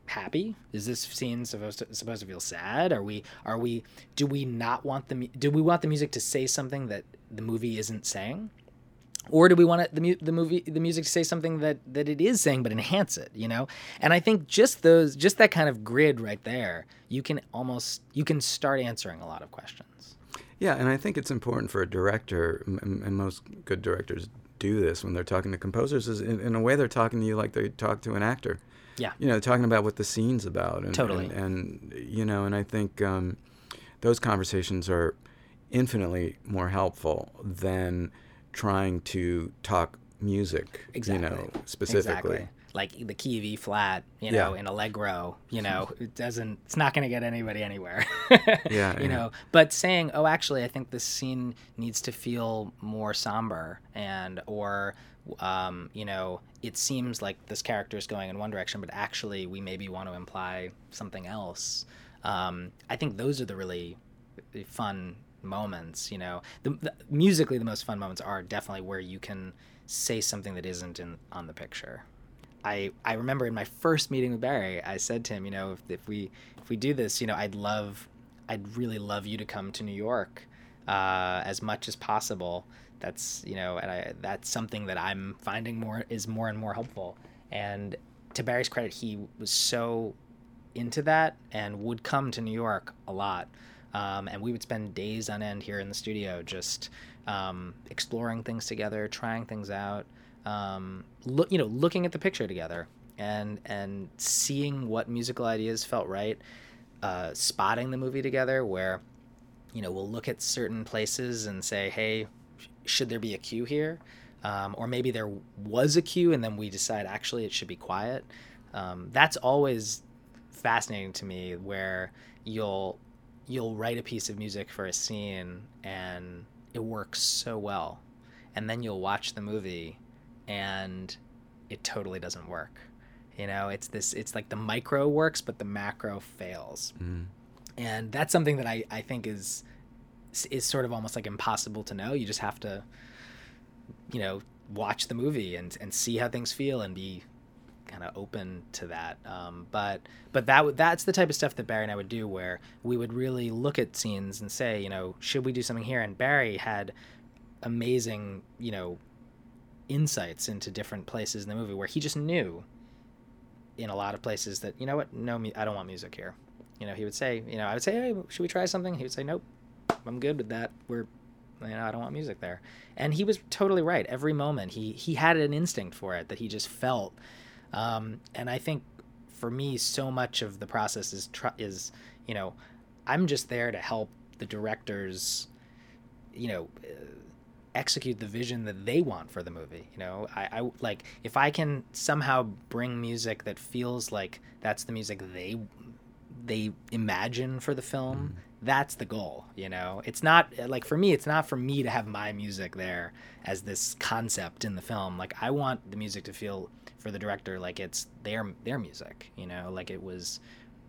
happy? Is this scene supposed to supposed to feel sad? Are we are we do we not want the do we want the music to say something that the movie isn't saying? Or do we want it, the mu- the movie the music to say something that that it is saying but enhance it, you know? And I think just those just that kind of grid right there, you can almost you can start answering a lot of questions. Yeah, and I think it's important for a director, and most good directors do this when they're talking to composers, is in, in a way they're talking to you like they talk to an actor. Yeah. You know, talking about what the scene's about. And, Totally. And, and you know, and I think um, those conversations are infinitely more helpful than trying to talk music. Exactly. You know, specifically. Exactly. Like the key of E flat, you know, Yeah. in Allegro, you know, it doesn't, it's not going to get anybody anywhere. Yeah, You yeah. know, but saying, oh, actually, I think this scene needs to feel more somber and, or, um, you know, it seems like this character is going in one direction, but actually we maybe want to imply something else. Um, I think those are the really fun moments you know. The, the musically the most fun moments are definitely where you can say something that isn't in on the picture. I i remember in my first meeting with barry i said to him you know if, if we if we do this you know i'd love i'd really love you to come to new york uh, as much as possible. That's you know and I, that's something that i'm finding more is more and more helpful. And to barry's credit he was so into that and would come to New York a lot. Um, and we would spend days on end here in the studio just um, exploring things together, trying things out, um, look, you know, looking at the picture together and and seeing what musical ideas felt right, uh, spotting the movie together where, you know, we'll look at certain places and say, hey, should there be a cue here? Um, or maybe there was a cue and then we decide actually it should be quiet. Um, that's always fascinating to me where you'll you'll write a piece of music for a scene and it works so well. And then you'll watch the movie and it totally doesn't work. You know it's this it's like the micro works but the macro fails. Mm. and that's something that I, I think is is sort of almost like impossible to know. You just have to you know watch the movie and and see how things feel and be kind of open to that. Um, but but that that's the type of stuff that Barry and I would do where we would really look at scenes and say you know should we do something here? And Barry had amazing you know insights into different places in the movie where he just knew in a lot of places that you know what no I don't want music here. You know he would say you know I would say hey should we try something? He would say nope I'm good with that. We're you know I don't want music there. And he was totally right. Every moment he he had an instinct for it that he just felt um, and I think for me so much of the process is tr- is you know I'm just there to help the directors you know uh, execute the vision that they want for the movie you know? I, I like if i can somehow bring music that feels like that's the music they they imagine for the film that's the goal you know? It's not like for me it's not for me to have my music there as this concept in the film. Like i want the music to feel for the director like it's their their music you know like it was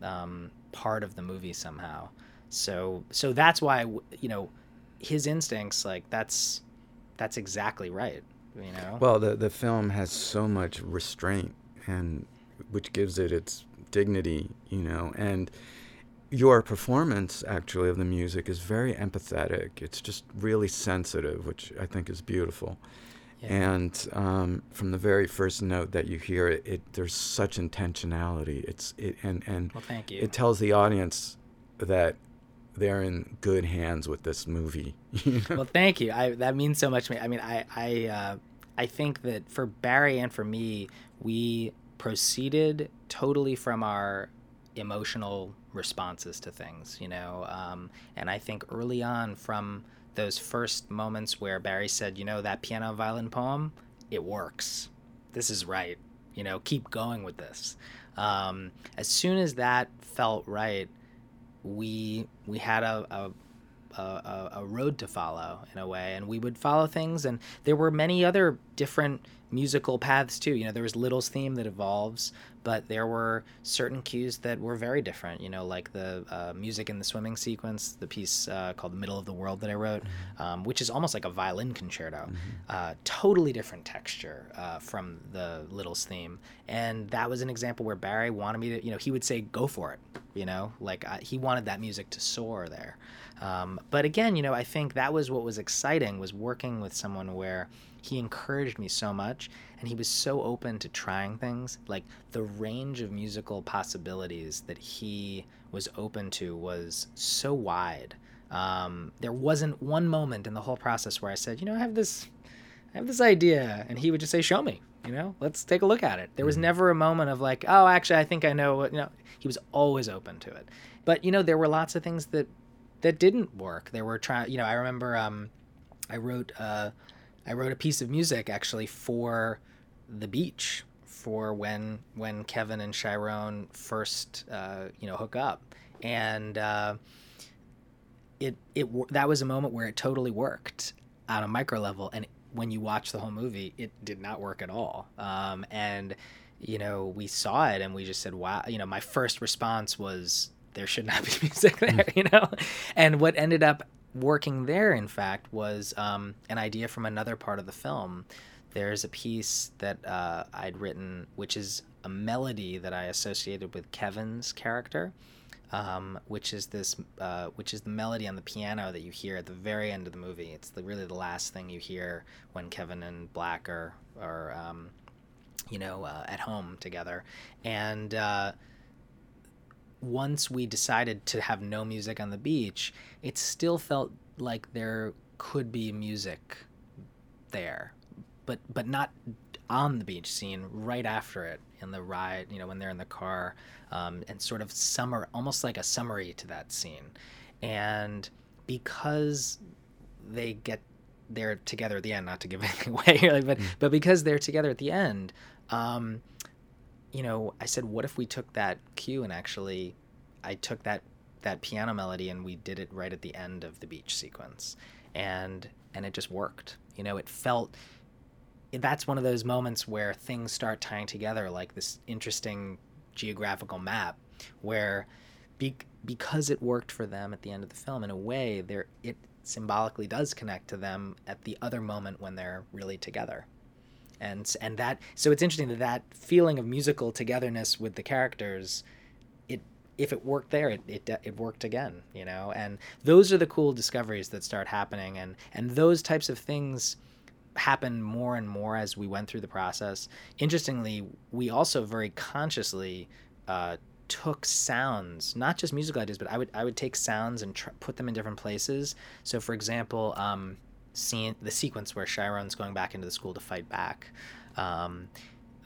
um, part of the movie somehow so so that's why you know his instincts like that's that's exactly right you know Well, the the film has so much restraint, and which gives it its dignity, you know. And your performance, actually, of the music is very empathetic. It's just really sensitive, which I think is beautiful. Yeah. And um, from the very first note that you hear it, it there's such intentionality. It's it and and well thank you it tells the audience that they're in good hands with this movie. well thank you i that means so much to me i mean i i uh, i think that for barry and for me we proceeded totally from our emotional responses to things you know um, and i think early on from those first moments where barry said you know that piano violin poem? It works. This is right. You know keep going with this. Um, as soon as that felt right we we had a, a a, a road to follow in a way, and we would follow things. And there were many other different musical paths too. You know, there was Little's theme that evolves, but there were certain cues that were very different. You know, like the uh, music in the swimming sequence, the piece uh, called "The Middle of the World" that I wrote, mm-hmm. um, which is almost like a violin concerto. Mm-hmm. Uh, totally different texture uh, from the Little's theme, and that was an example where Barry wanted me to. You know, he would say, "Go for it." You know, like he wanted that music to soar there. Um, but again, you know, I think that was what was exciting was working with someone where he encouraged me so much and he was so open to trying things. Like the range of musical possibilities that he was open to was so wide. Um, there wasn't one moment in the whole process where i said you know i have this i have this idea and he would just say show me you know let's take a look at it. There was mm-hmm. never a moment of like oh actually i think i know what you know he was always open to it. But you know there were lots of things that that didn't work there were trying you know i remember um, i wrote uh, I wrote a piece of music actually for the beach for when when Kevin and Chiron first uh, you know hook up, and uh, it it that was a moment where it totally worked on a micro level, and when you watch the whole movie, it did not work at all. Um, and you know we saw it, and we just said, "Wow!" You know, my first response was, "There should not be music there," you know. And what ended up working there, in fact, was um, an idea from another part of the film. There's a piece that uh, I'd written, which is a melody that I associated with Kevin's character, um, which is this, uh, which is the melody on the piano that you hear at the very end of the movie. It's the, really the last thing you hear when Kevin and Black are, are um, you know, uh, at home together, and uh, once we decided to have no music on the beach, it still felt like there could be music there, but but not on the beach scene right after it in the ride you know when they're in the car um, and sort of summer almost like a summary to that scene and because they get they're together at the end not to give anything away but mm. but because they're together at the end um, you know, I said, what if we took that cue and actually, I took that that piano melody and we did it right at the end of the beach sequence, and and it just worked. You know, it felt. That's one of those moments where things start tying together, like this interesting geographical map, where, be, because it worked for them at the end of the film, in a way, there it symbolically does connect to them at the other moment when they're really together and and that so it's interesting that that feeling of musical togetherness with the characters it if it worked there it, it it worked again you know and those are the cool discoveries that start happening and and those types of things happen more and more as we went through the process interestingly we also very consciously uh, took sounds, not just musical ideas, but I would I would take sounds and tr- put them in different places. So, for example, um, scene, the sequence where Chiron's going back into the school to fight back, um,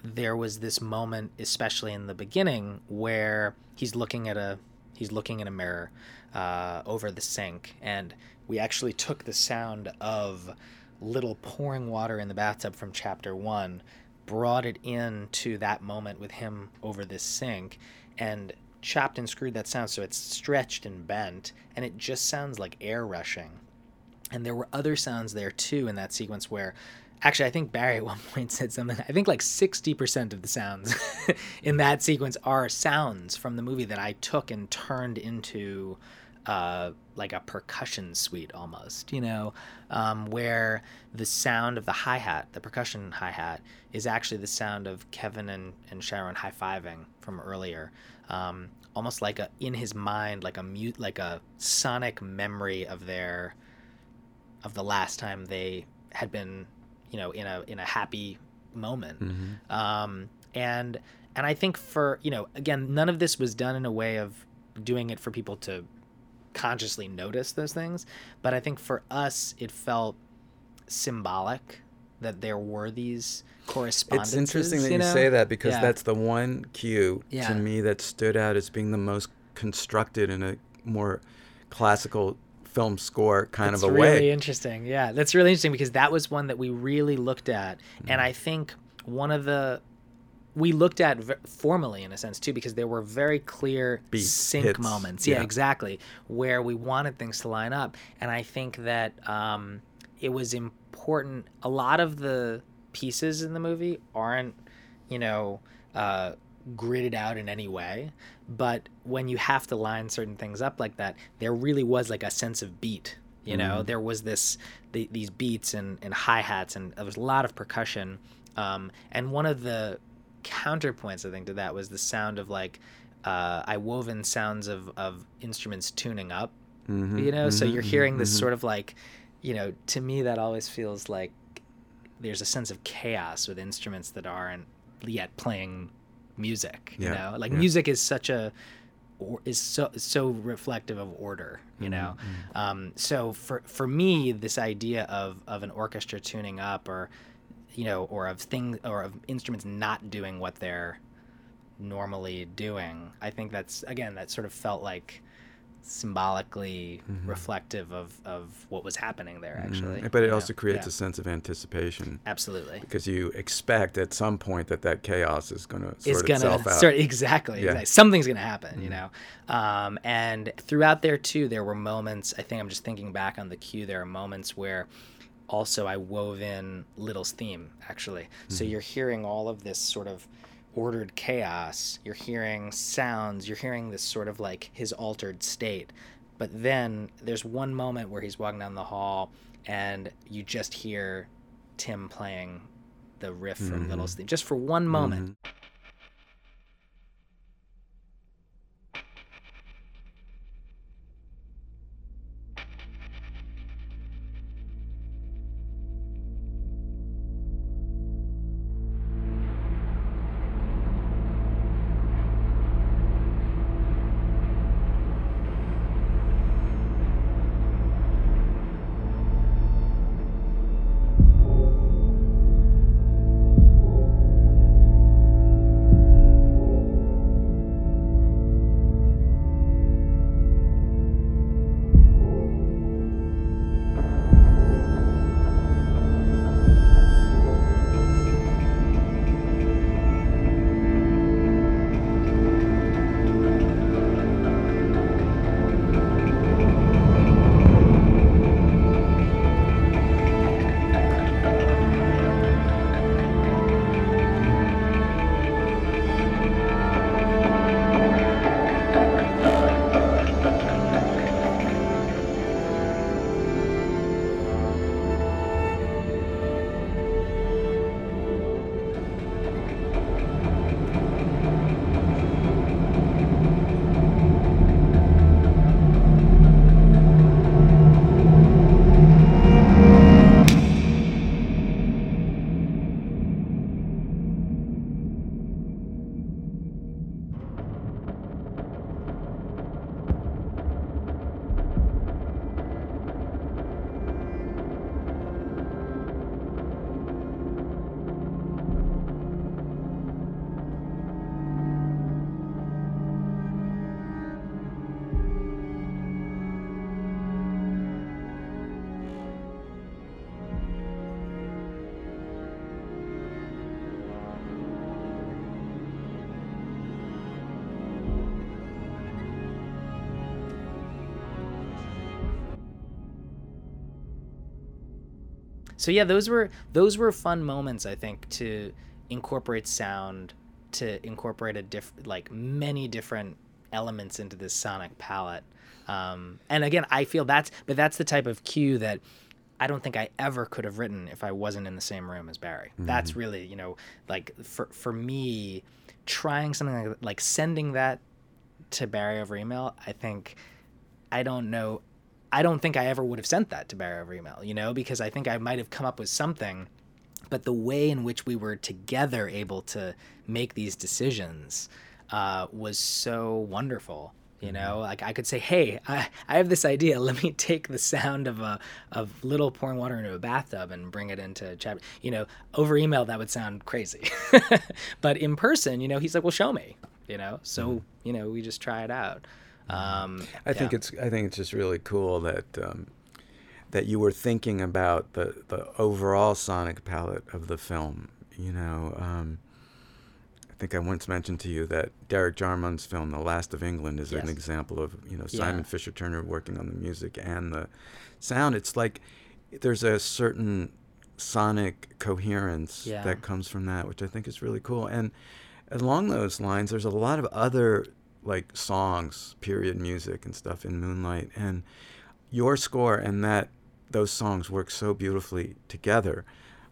there was this moment, especially in the beginning, where he's looking at a he's looking in a mirror uh, over the sink, and we actually took the sound of little pouring water in the bathtub from chapter one, brought it into that moment with him over this sink, and chopped and screwed that sound so it's stretched and bent, and it just sounds like air rushing and there were other sounds there too in that sequence where actually i think barry at one point said something i think like 60% of the sounds in that sequence are sounds from the movie that i took and turned into uh, like a percussion suite almost, you know, um, where the sound of the hi hat, the percussion hi hat, is actually the sound of Kevin and, and Chiron high fiving from earlier. Um, almost like a in his mind, like a mute, like a sonic memory of their of the last time they had been, you know, in a in a happy moment. Mm-hmm. Um, and and I think for you know, again, none of this was done in a way of doing it for people to consciously notice those things, but I think for us, it felt symbolic that there were these correspondences. It's interesting that you, know? say that because yeah. that's the one cue yeah. to me that stood out as being the most constructed in a more classical film score kind that's of a really way. Really interesting. Yeah, that's really interesting because that was one that we really looked at, mm-hmm. and I think one of the we looked at v- formally in a sense too because there were very clear Beat, sync hits. moments. Yeah, yeah, exactly, where we wanted things to line up, and I think that um, it was important. A lot of the pieces in the movie aren't, you know, uh, gridded out in any way. But when you have to line certain things up like that, there really was like a sense of beat. You know, Mm-hmm. there was this the, these beats and, and hi hats, and there was a lot of percussion. Um, and one of the counterpoints, I think, to that was the sound of like uh, I wove in sounds of, of instruments tuning up Mhm, you know so mhm, you're hearing this mhm. sort of like you know to me that always feels like there's a sense of chaos with instruments that aren't yet playing music you know? Like yeah. music is such a or is so so reflective of order you know? Mm-hmm, um, so for for me this idea of of an orchestra tuning up or you know or of things or of instruments not doing what they're normally doing i think that's again that sort of felt like symbolically Mm-hmm. reflective of of what was happening there actually Mhm. But it you know? also creates Yeah. a sense of anticipation absolutely because you expect at some point that that chaos is going to sort gonna itself out. start exactly, Yeah. Mm-hmm. exactly. something's gonna happen you know um, and throughout there too there were moments i think i'm just thinking back on the cue there are moments where also i wove in little's theme actually Mm-hmm. so you're hearing all of this sort of ordered chaos. You're hearing sounds. You're hearing this sort of like his altered state. But then there's one moment where he's walking down the hall and you just hear tim playing the riff from Mm-hmm. little's theme just for one moment so yeah those were those were fun moments i think to incorporate sound to incorporate a diff like many different elements into this sonic palette um, and again i feel that's but that's the type of cue that i don't think i ever could have written if i wasn't in the same room as barry that's really you know like for for me trying something like, like sending that to barry over email i think I don't know. I don't think I ever would have sent that to Barry over email, you know, because I think I might have come up with something, but the way in which we were together able to make these decisions uh, was so wonderful. You know, like I could say, "Hey, I, I have this idea. Let me take the sound of a of little pouring water into a bathtub and bring it into chat." You know, over email that would sound crazy, but in person, you know, he's like, "Well, show me." You know, so you know, we just try it out. Um, I think it's I think it's just really cool that um, that you were thinking about the the overall sonic palette of the film. You know, um, I think I once mentioned to you that Derek Jarman's film *The Last of England* is Yes. an example of you know Yeah. Simon Fisher Turner working on the music and the sound. It's like there's a certain sonic coherence Yeah. that comes from that, which I think is really cool. And along those lines, there's a lot of other like songs, period music and stuff in Moonlight, and your score and that those songs work so beautifully together.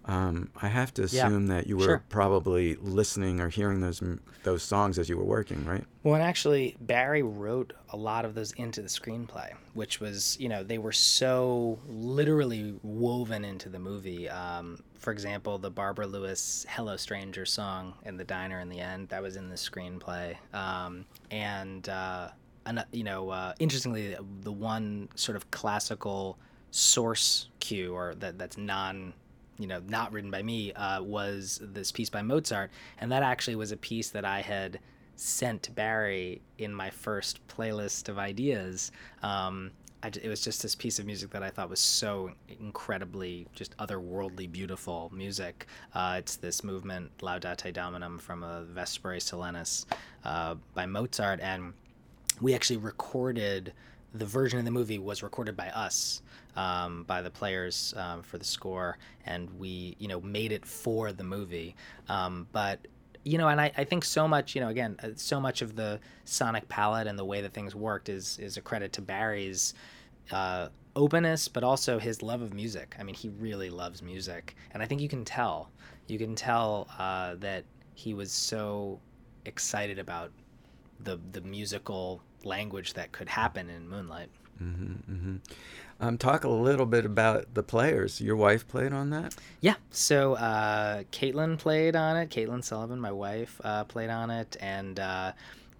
Um, I have to Yeah, assume that you were sure. probably listening or hearing those those songs as you were working, right? Well, and actually, Barry wrote a lot of those into the screenplay, which was, you know, they were so literally woven into the movie. Um, for example, the Barbara Lewis "Hello Stranger" song in the diner in the end that was in the screenplay, um, and uh, you know, uh, interestingly, the one sort of classical source cue or that that's non you know not written by me uh, was this piece by Mozart, and that actually was a piece that I had sent Barry in my first playlist of ideas. Um, I it was just this piece of music that I thought was so incredibly just otherworldly beautiful music. Uh, it's this movement Laudate Dominum from a Vesperae Solennes uh, by Mozart, and we actually recorded the version of the movie was recorded by us um, by the players um, for the score and we you know made it for the movie. Um, but you know and I, I think so much you know again uh, so much of the sonic palette and the way that things worked is is a credit to barry's uh, openness but also his love of music. I mean he really loves music and i think you can tell. You can tell uh, that he was so excited about the the musical language that could happen in Moonlight. Um, talk a little bit about the players. Your wife played on that. Yeah. So uh, Caitlin played on it. Caitlin Sullivan, my wife, uh, played on it, and uh,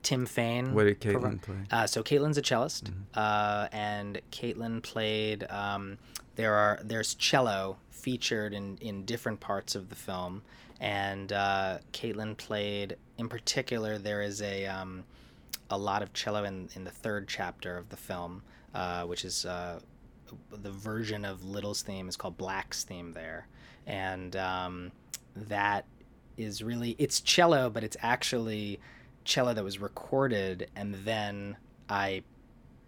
Tim Fain. What did Caitlin play? Uh, so Caitlin's a cellist, uh, and Caitlin played. Um, there are there's cello featured in in different parts of the film, and uh, Caitlin played in particular. There is a um, a lot of cello in in the third chapter of the film, uh, which is. Uh, the version of Little's theme is called Black's theme there, and um, that is really it's cello, but it's actually cello that was recorded, and then I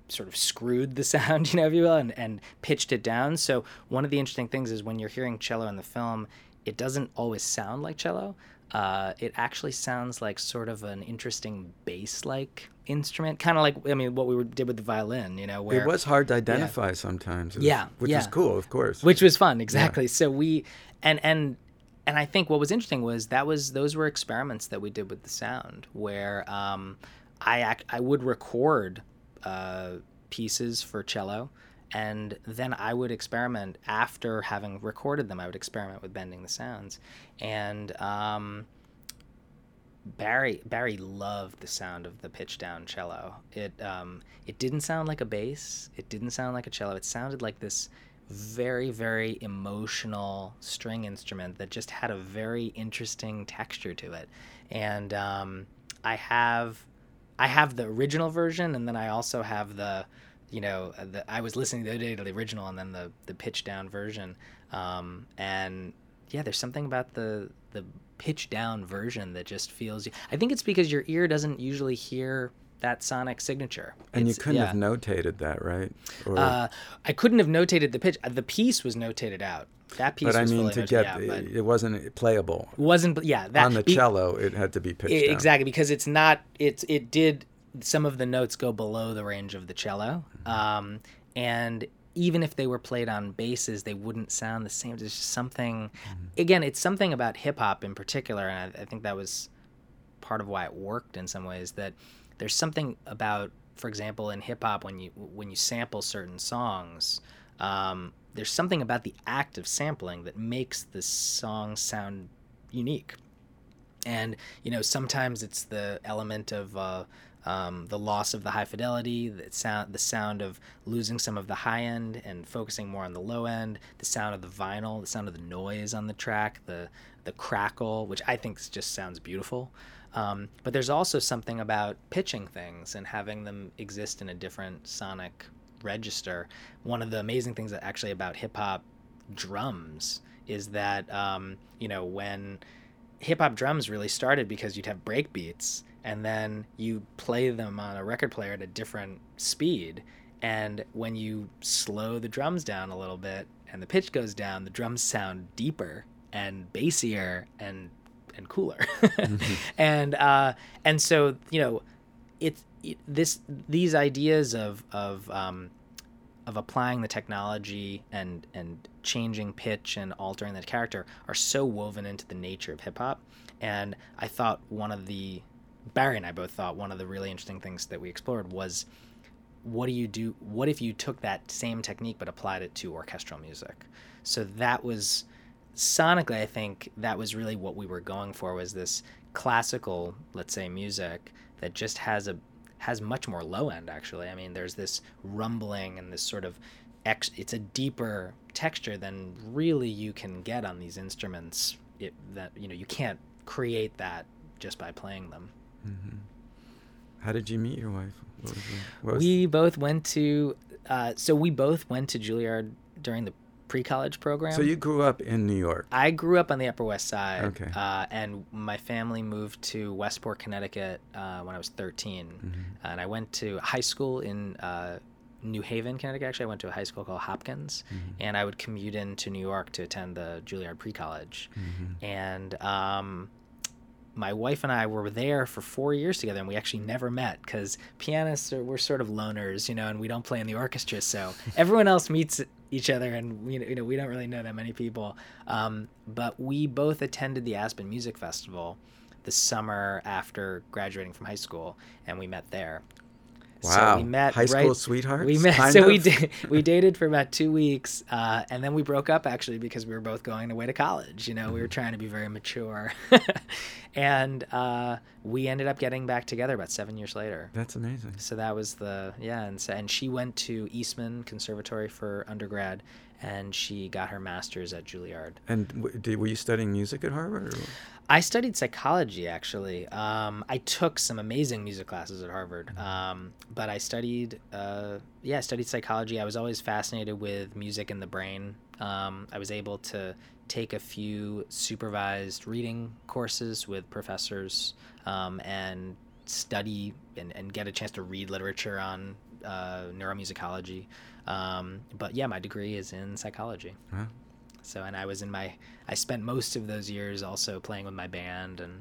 sort of screwed the sound, you know, if you will, and, and pitched it down. So one of the interesting things is when you're hearing cello in the film, it doesn't always sound like cello. Uh, it actually sounds like sort of an interesting bass-like instrument, kind of like I mean what we were, did with the violin, you know, where It was hard to identify sometimes. Was- Yeah, which was cool, of course. which was fun exactly so we and and and i think what was interesting was that was those were experiments that we did with the sound where um i act i would record uh pieces for cello and then i would experiment after having recorded them i would experiment with bending the sounds and um Barry Barry loved the sound of the pitch down cello. It um, it didn't sound like a bass. It didn't sound like a cello. It sounded like this very very emotional string instrument that just had a very interesting texture to it. And um, I have I have the original version, and then I also have the you know the I was listening the other day to the original and then the the pitch down version. Um, and yeah, there's something about the the pitch down version that just feels. I think it's because your ear doesn't usually hear that sonic signature. and you couldn't yeah. have notated that, right? Or, Uh, I couldn't have notated the pitch. The piece was notated out. That piece but I mean, to notated get it, it wasn't playable wasn't. Yeah, that on the be- cello. It had to be pitched I- down. exactly because it's not. It's it did some of the notes go below the range of the cello, Mm-hmm. um, and even if they were played on basses, they wouldn't sound the same. There's just something. Mm-hmm. Again, it's something about hip hop in particular, and I, I think that was part of why it worked in some ways. That there's something about, for example, in hip hop when you when you sample certain songs. Um, there's something about the act of sampling that makes the song sound unique and you know sometimes it's the element of uh, um, the loss of the high fidelity, the sound, the sound of losing some of the high end and focusing more on the low end, the sound of the vinyl, the sound of the noise on the track, the the crackle, which I think just sounds beautiful. Um, but there's also something about pitching things and having them exist in a different sonic register. One of the amazing things that actually about hip hop drums is that um, you know when hip hop drums really started because you'd have break beats and then you play them on a record player at a different speed and when you slow the drums down a little bit and the pitch goes down, the drums sound deeper and bassier and and cooler. mm-hmm. And uh, and so you know, it's it, this these ideas of of um, of applying the technology and and changing pitch and altering the character are so woven into the nature of hip hop. And I thought one of the Barry and I both thought one of the really interesting things that we explored was what do you do what if you took that same technique but applied it to orchestral music? So that was sonically i think that was really what we were going for was this classical let's say music that just has a has much more low end actually. I mean there's this rumbling and this sort of ex, it's a deeper texture than really you can get on these instruments it, that you know you can't create that just by playing them mm-hmm. how did you meet your wife what what we both went to, uh, so we both went to Juilliard during the pre-college program. So you grew up in New York. I grew up on the Upper West Side. Okay. Uh, and my family moved to Westport, Connecticut uh, when I was 13, mm-hmm. and I went to high school in. Uh, New Haven, Connecticut. Actually, I went to a high school called Hopkins, mm-hmm. and I would commute into New York to attend the Juilliard pre-college. Mm-hmm. And um, my wife and I were there for four years together, and we actually never met because pianists are we're sort of loners, you know, and we don't play in the orchestra. So everyone else meets each other, and we you know we don't really know that many people. Um, but we both attended the Aspen Music Festival the summer after graduating from high school, and we met there. Wow. So we met high school right, sweethearts. We met. so of? we did. We dated for about two weeks, uh, and then we broke up actually because we were both going away to college. You know, we were mm-hmm. trying to be very mature, and uh, we ended up getting back together about seven years later. That's amazing. So that was the yeah, and so, and she went to Eastman Conservatory for undergrad, and she got her master's at Juilliard. And w- did, were you studying music at Harvard? Or? I studied psychology actually. Um, I took some amazing music classes at Harvard, mm-hmm. um, but I studied, uh, yeah, I studied psychology. I was always fascinated with music and the brain. Um, I was able to take a few supervised reading courses with professors um, and study and, and get a chance to read literature on uh, neuromusicology. Um, but yeah, my degree is in psychology. Huh. So, and I was in my, I spent most of those years also playing with my band and.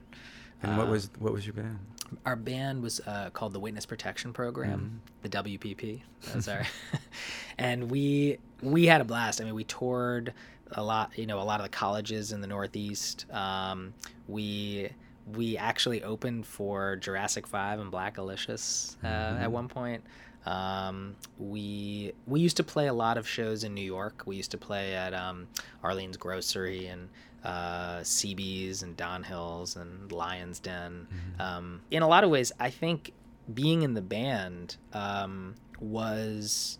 And what uh, was what was your band? Our band was uh, called the Witness Protection Program, mm-hmm. the WPP. That was our, and we we had a blast. I mean, we toured a lot. You know, a lot of the colleges in the Northeast. Um, we we actually opened for Jurassic Five and Blackalicious uh, mm-hmm. at one point. Um, we we used to play a lot of shows in New York. We used to play at um, Arlene's Grocery and uh, CB's and Don Hills and Lions Den. Mm-hmm. Um, in a lot of ways, I think being in the band um, was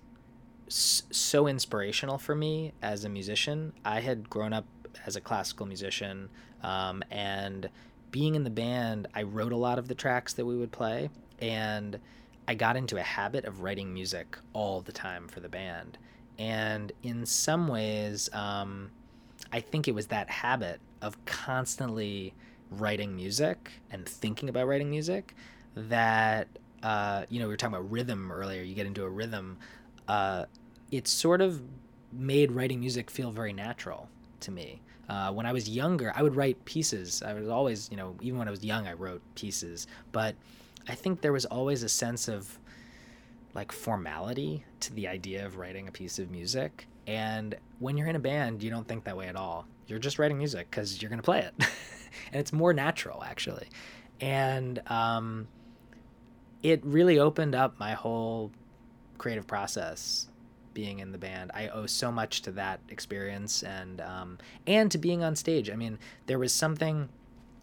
s- so inspirational for me as a musician. I had grown up as a classical musician, um, and being in the band, I wrote a lot of the tracks that we would play, and I got into a habit of writing music all the time for the band. And in some ways, um, I think it was that habit of constantly writing music and thinking about writing music that, uh, you know, we were talking about rhythm earlier. You get into a rhythm. Uh, it sort of made writing music feel very natural to me. Uh, when I was younger, I would write pieces. I was always, you know, even when I was young, I wrote pieces. But I think there was always a sense of like formality to the idea of writing a piece of music. And when you're in a band, you don't think that way at all. You're just writing music because you're going to play it. and it's more natural, actually. And um, it really opened up my whole creative process being in the band. I owe so much to that experience and um, and to being on stage. I mean, there was something.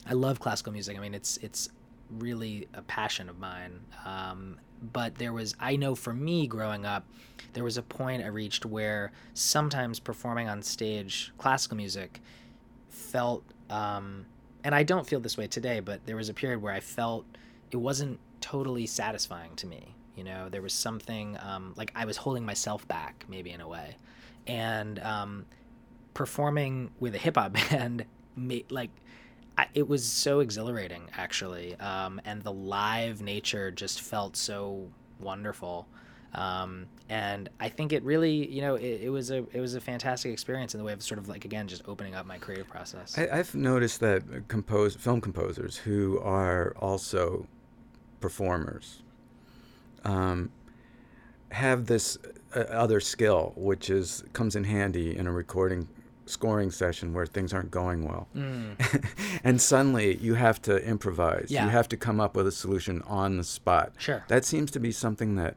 I love classical music. I mean, it's it's really a passion of mine. Um, but there was, I know for me growing up, there was a point I reached where sometimes performing on stage classical music felt, um, and I don't feel this way today, but there was a period where I felt it wasn't totally satisfying to me. You know, there was something um, like I was holding myself back, maybe in a way. And um, performing with a hip hop band, like, it was so exhilarating actually um, and the live nature just felt so wonderful Um, and I think it really, you know, it, it, was a it was a fantastic experience in the way of sort of like again just opening up my creative process. I, have noticed that compose film composers who are also performers um, have this uh, other skill, which is comes in handy in a recording scoring session where things aren't going well. Mm. and suddenly you have to improvise. Yeah. You have to come up with a solution on the spot. Sure. That seems to be something that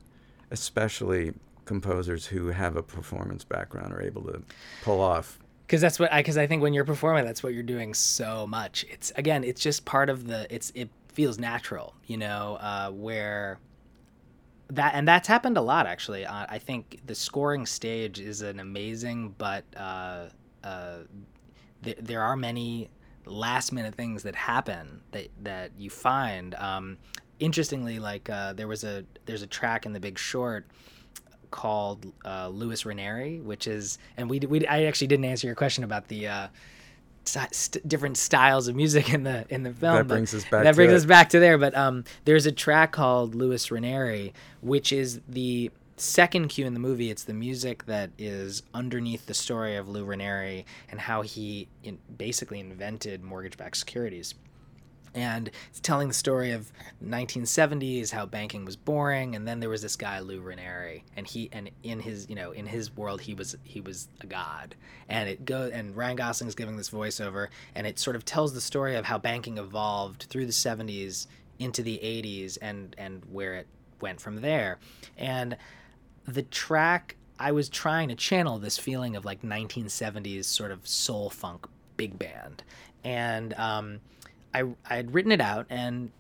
especially composers who have a performance background are able to pull off because that's what I because I think when you're performing, that's what you're doing so much. It's again, it's just part of the. It's it feels natural, you know, uh, where that and that's happened a lot actually. Uh, I think the scoring stage is an amazing, but uh, uh, th- there are many last minute things that happen that that you find. Um, interestingly, like uh, there was a there's a track in The Big Short called uh, Lewis Ranieri, which is and we we I actually didn't answer your question about the uh, st- different styles of music in the in the film. That brings us back. That brings us back to there. But um, there's a track called Lewis Ranieri, which is the second cue in the movie. It's the music that is underneath the story of Lou Ranieri and how he in, basically invented mortgage-backed securities and it's telling the story of 1970s how banking was boring and then there was this guy Lou Ranieri and he and in his you know in his world he was he was a god and it go and Ryan Gosling's giving this voiceover and it sort of tells the story of how banking evolved through the 70s into the 80s and and where it went from there and the track I was trying to channel this feeling of like 1970s sort of soul funk big band and um I I had written it out and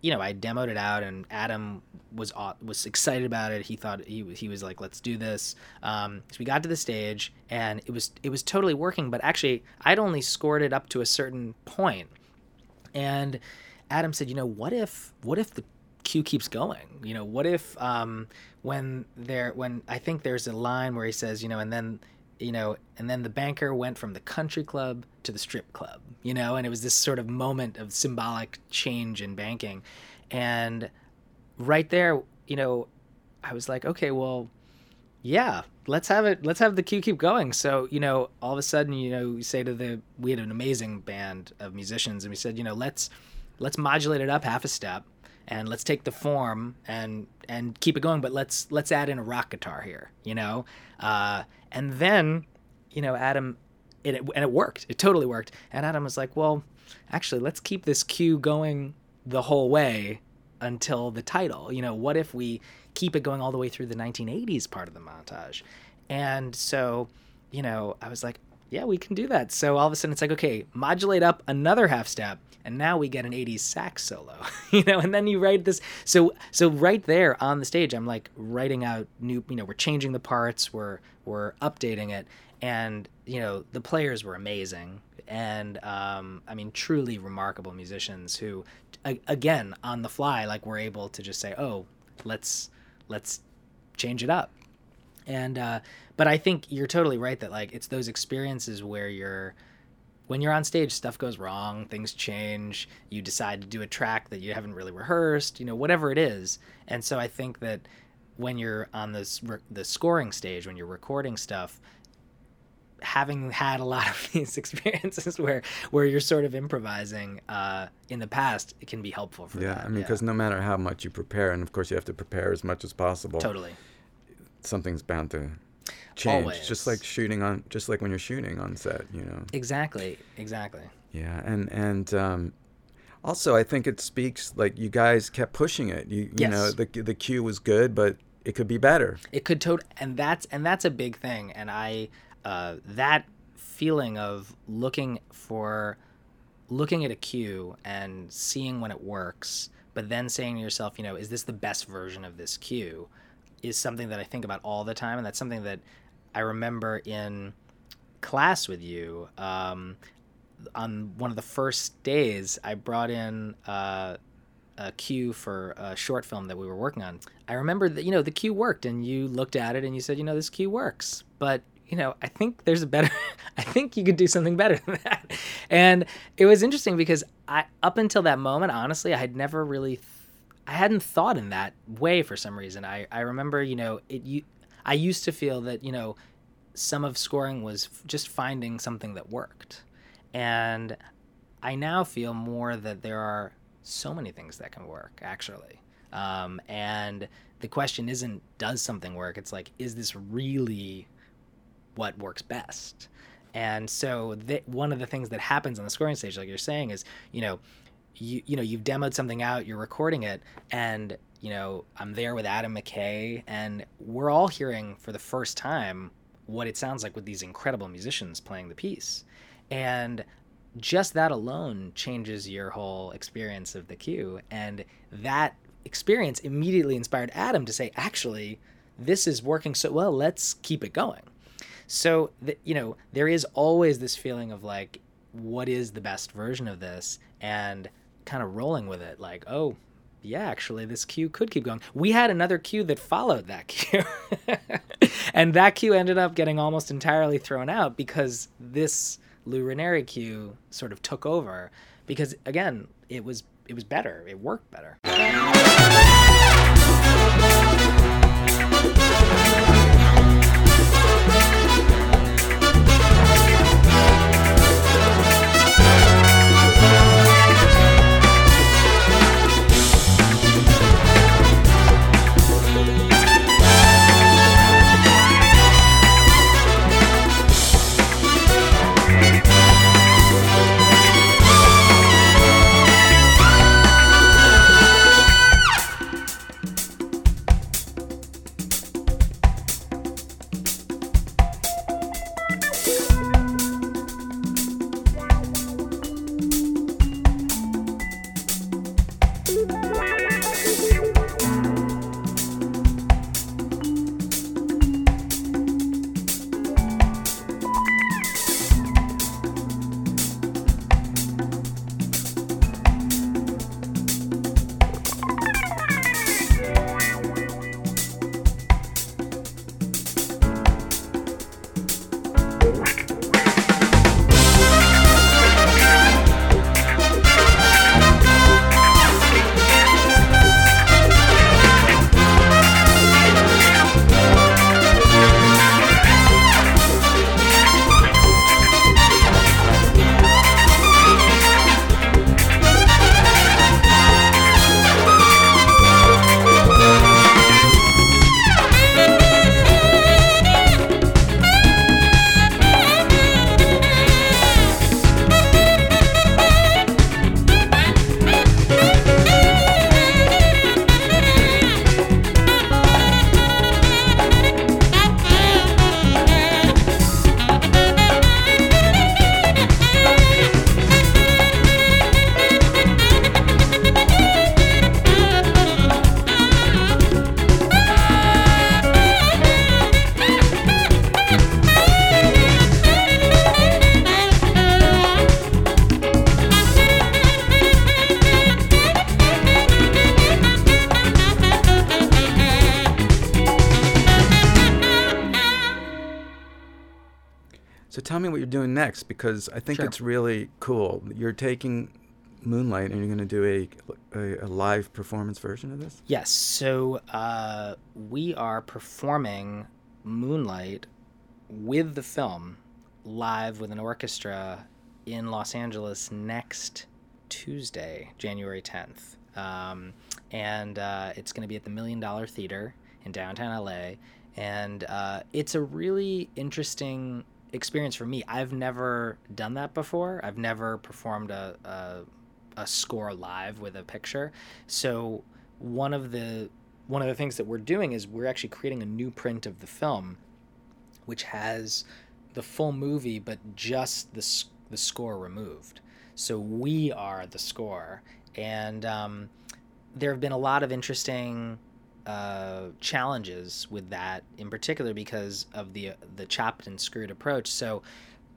you know I demoed it out and Adam was was excited about it. He thought he he was like let's do this. Um, so we got to the stage and it was it was totally working. But actually I'd only scored it up to a certain point, and Adam said, you know what if what if the cue keeps going? You know what if um, when there when I think there's a line where he says you know and then you know, and then the banker went from the country club to the strip club, you know, and it was this sort of moment of symbolic change in banking. And right there, you know, I was like, okay, well, yeah, let's have it. Let's have the cue keep going. So, you know, all of a sudden, you know, we say to the, we had an amazing band of musicians and we said, you know, let's, let's modulate it up half a step and let's take the form and and keep it going but let's let's add in a rock guitar here you know? Uh, and then you know adam it, and it worked. It totally worked. And adam was like well actually let's keep this cue going the whole way until the title. You know what if we keep it going all the way through the 1980s part of the montage? And so you know i was like yeah we can do that. So all of a sudden it's like okay modulate up another half step and now we get an 80s sax solo you know and then you write this so so right there on the stage i'm like writing out new you know we're changing the parts we're we're updating it and you know the players were amazing and um, i mean truly remarkable musicians who a- again on the fly like were able to just say oh let's let's change it up and uh, but i think you're totally right that like it's those experiences where you're when you're on stage, stuff goes wrong, things change, you decide to do a track that you haven't really rehearsed, you know, whatever it is. And so I think that when you're on this the scoring stage, when you're recording stuff, having had a lot of these experiences where where you're sort of improvising uh, in the past, it can be helpful for yeah, that. I mean, because yeah. no matter how much you prepare, and of course you have to prepare as much as possible. Totally. Something's bound to change Always. just like shooting on just like when you're shooting on set you know? Exactly exactly. Yeah and and um also i think it speaks like you guys kept pushing it. You you yes. know the the cue was good but it could be better. It could tot and that's and that's a big thing and i uh that feeling of looking for looking at a cue and seeing when it works but then saying to yourself you know is this the best version of this cue is something that I think about all the time, and that's something that I remember in class with you. Um, on one of the first days, I brought in uh, a cue for a short film that we were working on. I remember that you know the cue worked, and you looked at it and you said, you know, this cue works, but you know, I think there's a better. I think you could do something better than that. And it was interesting because I, up until that moment, honestly, I had never really I hadn't thought in that way for some reason. I, I remember, you know, it you I used to feel that, you know, some of scoring was just finding something that worked. And I now feel more that there are so many things that can work actually. Um, and the question isn't does something work? It's like is this really what works best? And so th- one of the things that happens on the scoring stage, like you're saying, is you know you you know you've demoed something out, you're recording it, and you know I'm there with Adam McKay, and we're all hearing for the first time what it sounds like with these incredible musicians playing the piece, and just that alone changes your whole experience of the cue, and that experience immediately inspired Adam to say, actually, this is working so well. Let's keep it going. So, the, you know, there is always this feeling of like, what is the best version of this? And kind of rolling with it like oh yeah actually this cue could keep going. We had another cue that followed that cue and that cue ended up getting almost entirely thrown out because this lou cue sort of took over because again it was it was better. It worked better next because I think Sure. it's really cool. You're taking Moonlight and you're going to do a, a a live performance version of this. Yes. So uh, we are performing Moonlight with the film live with an orchestra in Los Angeles next Tuesday, January 10th. Um, and uh, it's going to be at the Million Dollar Theater in downtown LA. And uh, it's a really interesting experience for me. I've never done that before. I've never performed a, a a score live with a picture. So one of the one of the things that we're doing is we're actually creating a new print of the film, which has the full movie but just the the score removed. So we are the score, and um, there have been a lot of interesting uh, challenges with that, in particular because of the the chopped and screwed approach. So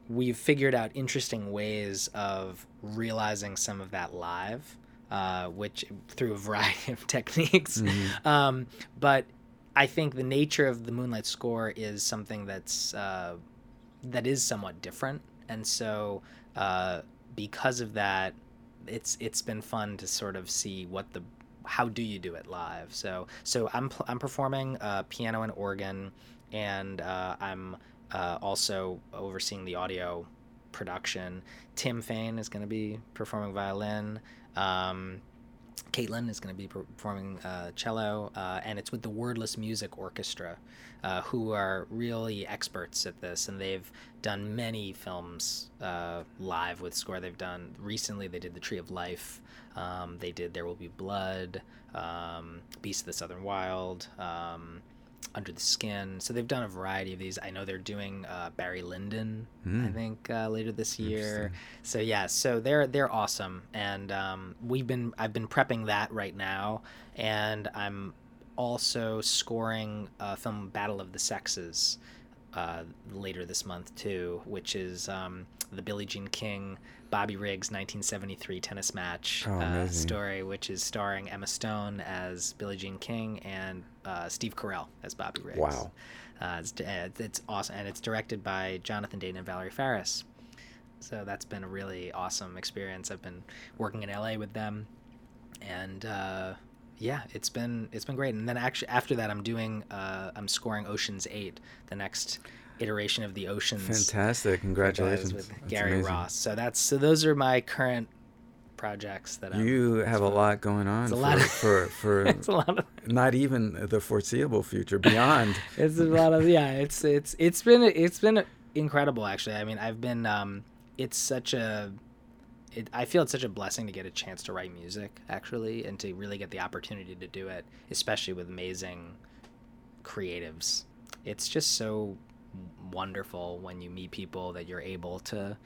we've figured out interesting ways of realizing some of that live, uh, which through a variety of techniques. Um, but I think the nature of the Moonlight score is something that's uh, that is somewhat different, and so uh, because of that, it's it's been fun to sort of see what the how do you do it live? So so I'm I'm performing uh, piano and organ, and uh, I'm uh, also overseeing the audio production. Tim Fain is going to be performing violin. Um, Caitlin is going to be performing uh, cello, uh, and it's with the Wordless Music Orchestra, uh, who are really experts at this, and they've done many films uh, live with score. They've done recently. They did The Tree of Life. Um, they did There Will Be Blood, um, Beast of the Southern Wild. Um, under the Skin. So they've done a variety of these. I know they're doing uh, Barry Lyndon, mm. I hmm. think, uh, later this year. So yeah, so they're they're awesome, and um, we've been I've been prepping that right now, and I'm also scoring a film Battle of the Sexes uh, later this month too, which is um, the Billie Jean King Bobby Riggs 1973 tennis match oh, uh, story, which is starring Emma Stone as Billie Jean King and uh, Steve Carell as Bobby Riggs. Wow. Uh, it's, it's awesome. And it's directed by Jonathan Dayton and Valerie Faris. So that's been a really awesome experience. I've been working in LA with them. And uh, yeah, it's been it's been great. And then actually after that, I'm doing uh, I'm scoring Ocean's Eight, the next iteration of the Oceans. Fantastic! Congratulations with Gary amazing. Ross. So that's so those are my current projects that you I'm, have a lot going on. It's a for, lot of, for for it's a lot of not even the foreseeable future beyond. it's a lot of yeah. It's it's it's been it's been incredible actually. I mean I've been um it's such a it, I feel it's such a blessing to get a chance to write music actually and to really get the opportunity to do it, especially with amazing creatives. It's just so wonderful when you meet people that you're able to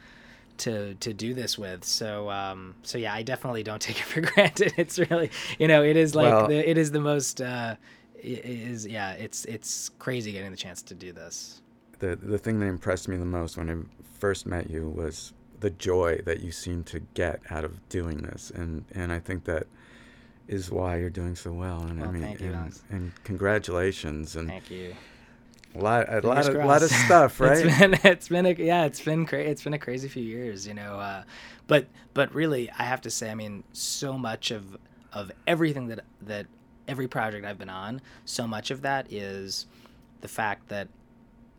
to to do this with. So um, so yeah, I definitely don't take it for granted. It's really you know it is like well, the, it is the most uh, is yeah it's it's crazy getting the chance to do this. The the thing that impressed me the most when I first met you was the joy that you seem to get out of doing this, and and I think that is why you're doing so well. And well, I mean, and, and, congratulations. And thank you. A lot, a lot of, lot of stuff, right? it's been, it's been a, yeah, it's been crazy. It's been a crazy few years, you know. Uh, but, but really, I have to say, I mean, so much of, of everything that, that every project I've been on, so much of that is the fact that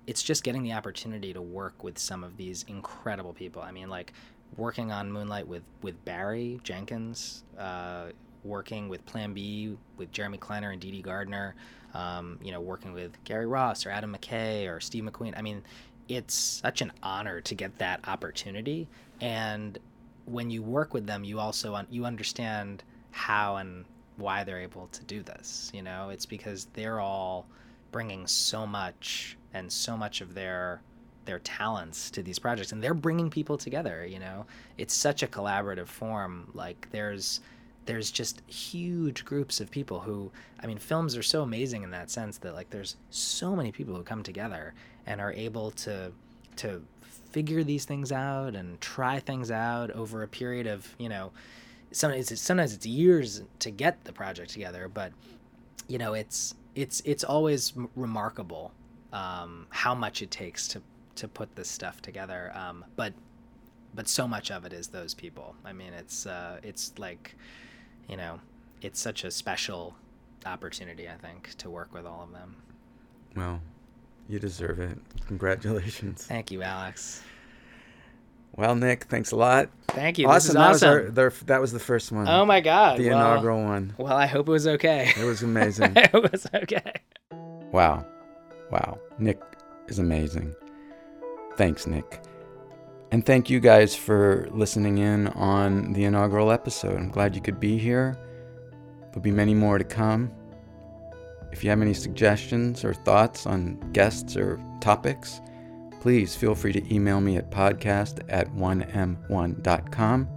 it's just getting the opportunity to work with some of these incredible people. I mean, like working on Moonlight with with Barry Jenkins, uh, working with Plan B with Jeremy Kleiner and Dede Gardner, um, you know, working with Gary Ross or Adam McKay or Steve McQueen. I mean, it's such an honor to get that opportunity. And when you work with them, you also un- you understand how and why they're able to do this. You know, it's because they're all bringing so much and so much of their their talents to these projects and they're bringing people together you know it's such a collaborative form like there's there's just huge groups of people who i mean films are so amazing in that sense that like there's so many people who come together and are able to to figure these things out and try things out over a period of you know sometimes it's, sometimes it's years to get the project together but you know it's it's it's always remarkable um, how much it takes to to put this stuff together um, but but so much of it is those people. I mean it's uh, it's like you know, it's such a special opportunity, I think, to work with all of them. Well, you deserve it. Congratulations. Thank you, Alex. Well, Nick, thanks a lot. Thank you. Awesome. That, awesome. Was our, that was the first one. Oh my God. The well, inaugural one. Well, I hope it was okay. It was amazing. it was okay. Wow. Wow. Nick is amazing. Thanks, Nick. And thank you guys for listening in on the inaugural episode. I'm glad you could be here. There'll be many more to come. If you have any suggestions or thoughts on guests or topics, please feel free to email me at podcast at 1m1.com.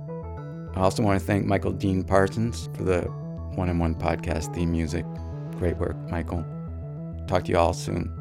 I also want to thank Michael Dean Parsons for the 1m1 podcast theme music. Great work, Michael. Talk to you all soon.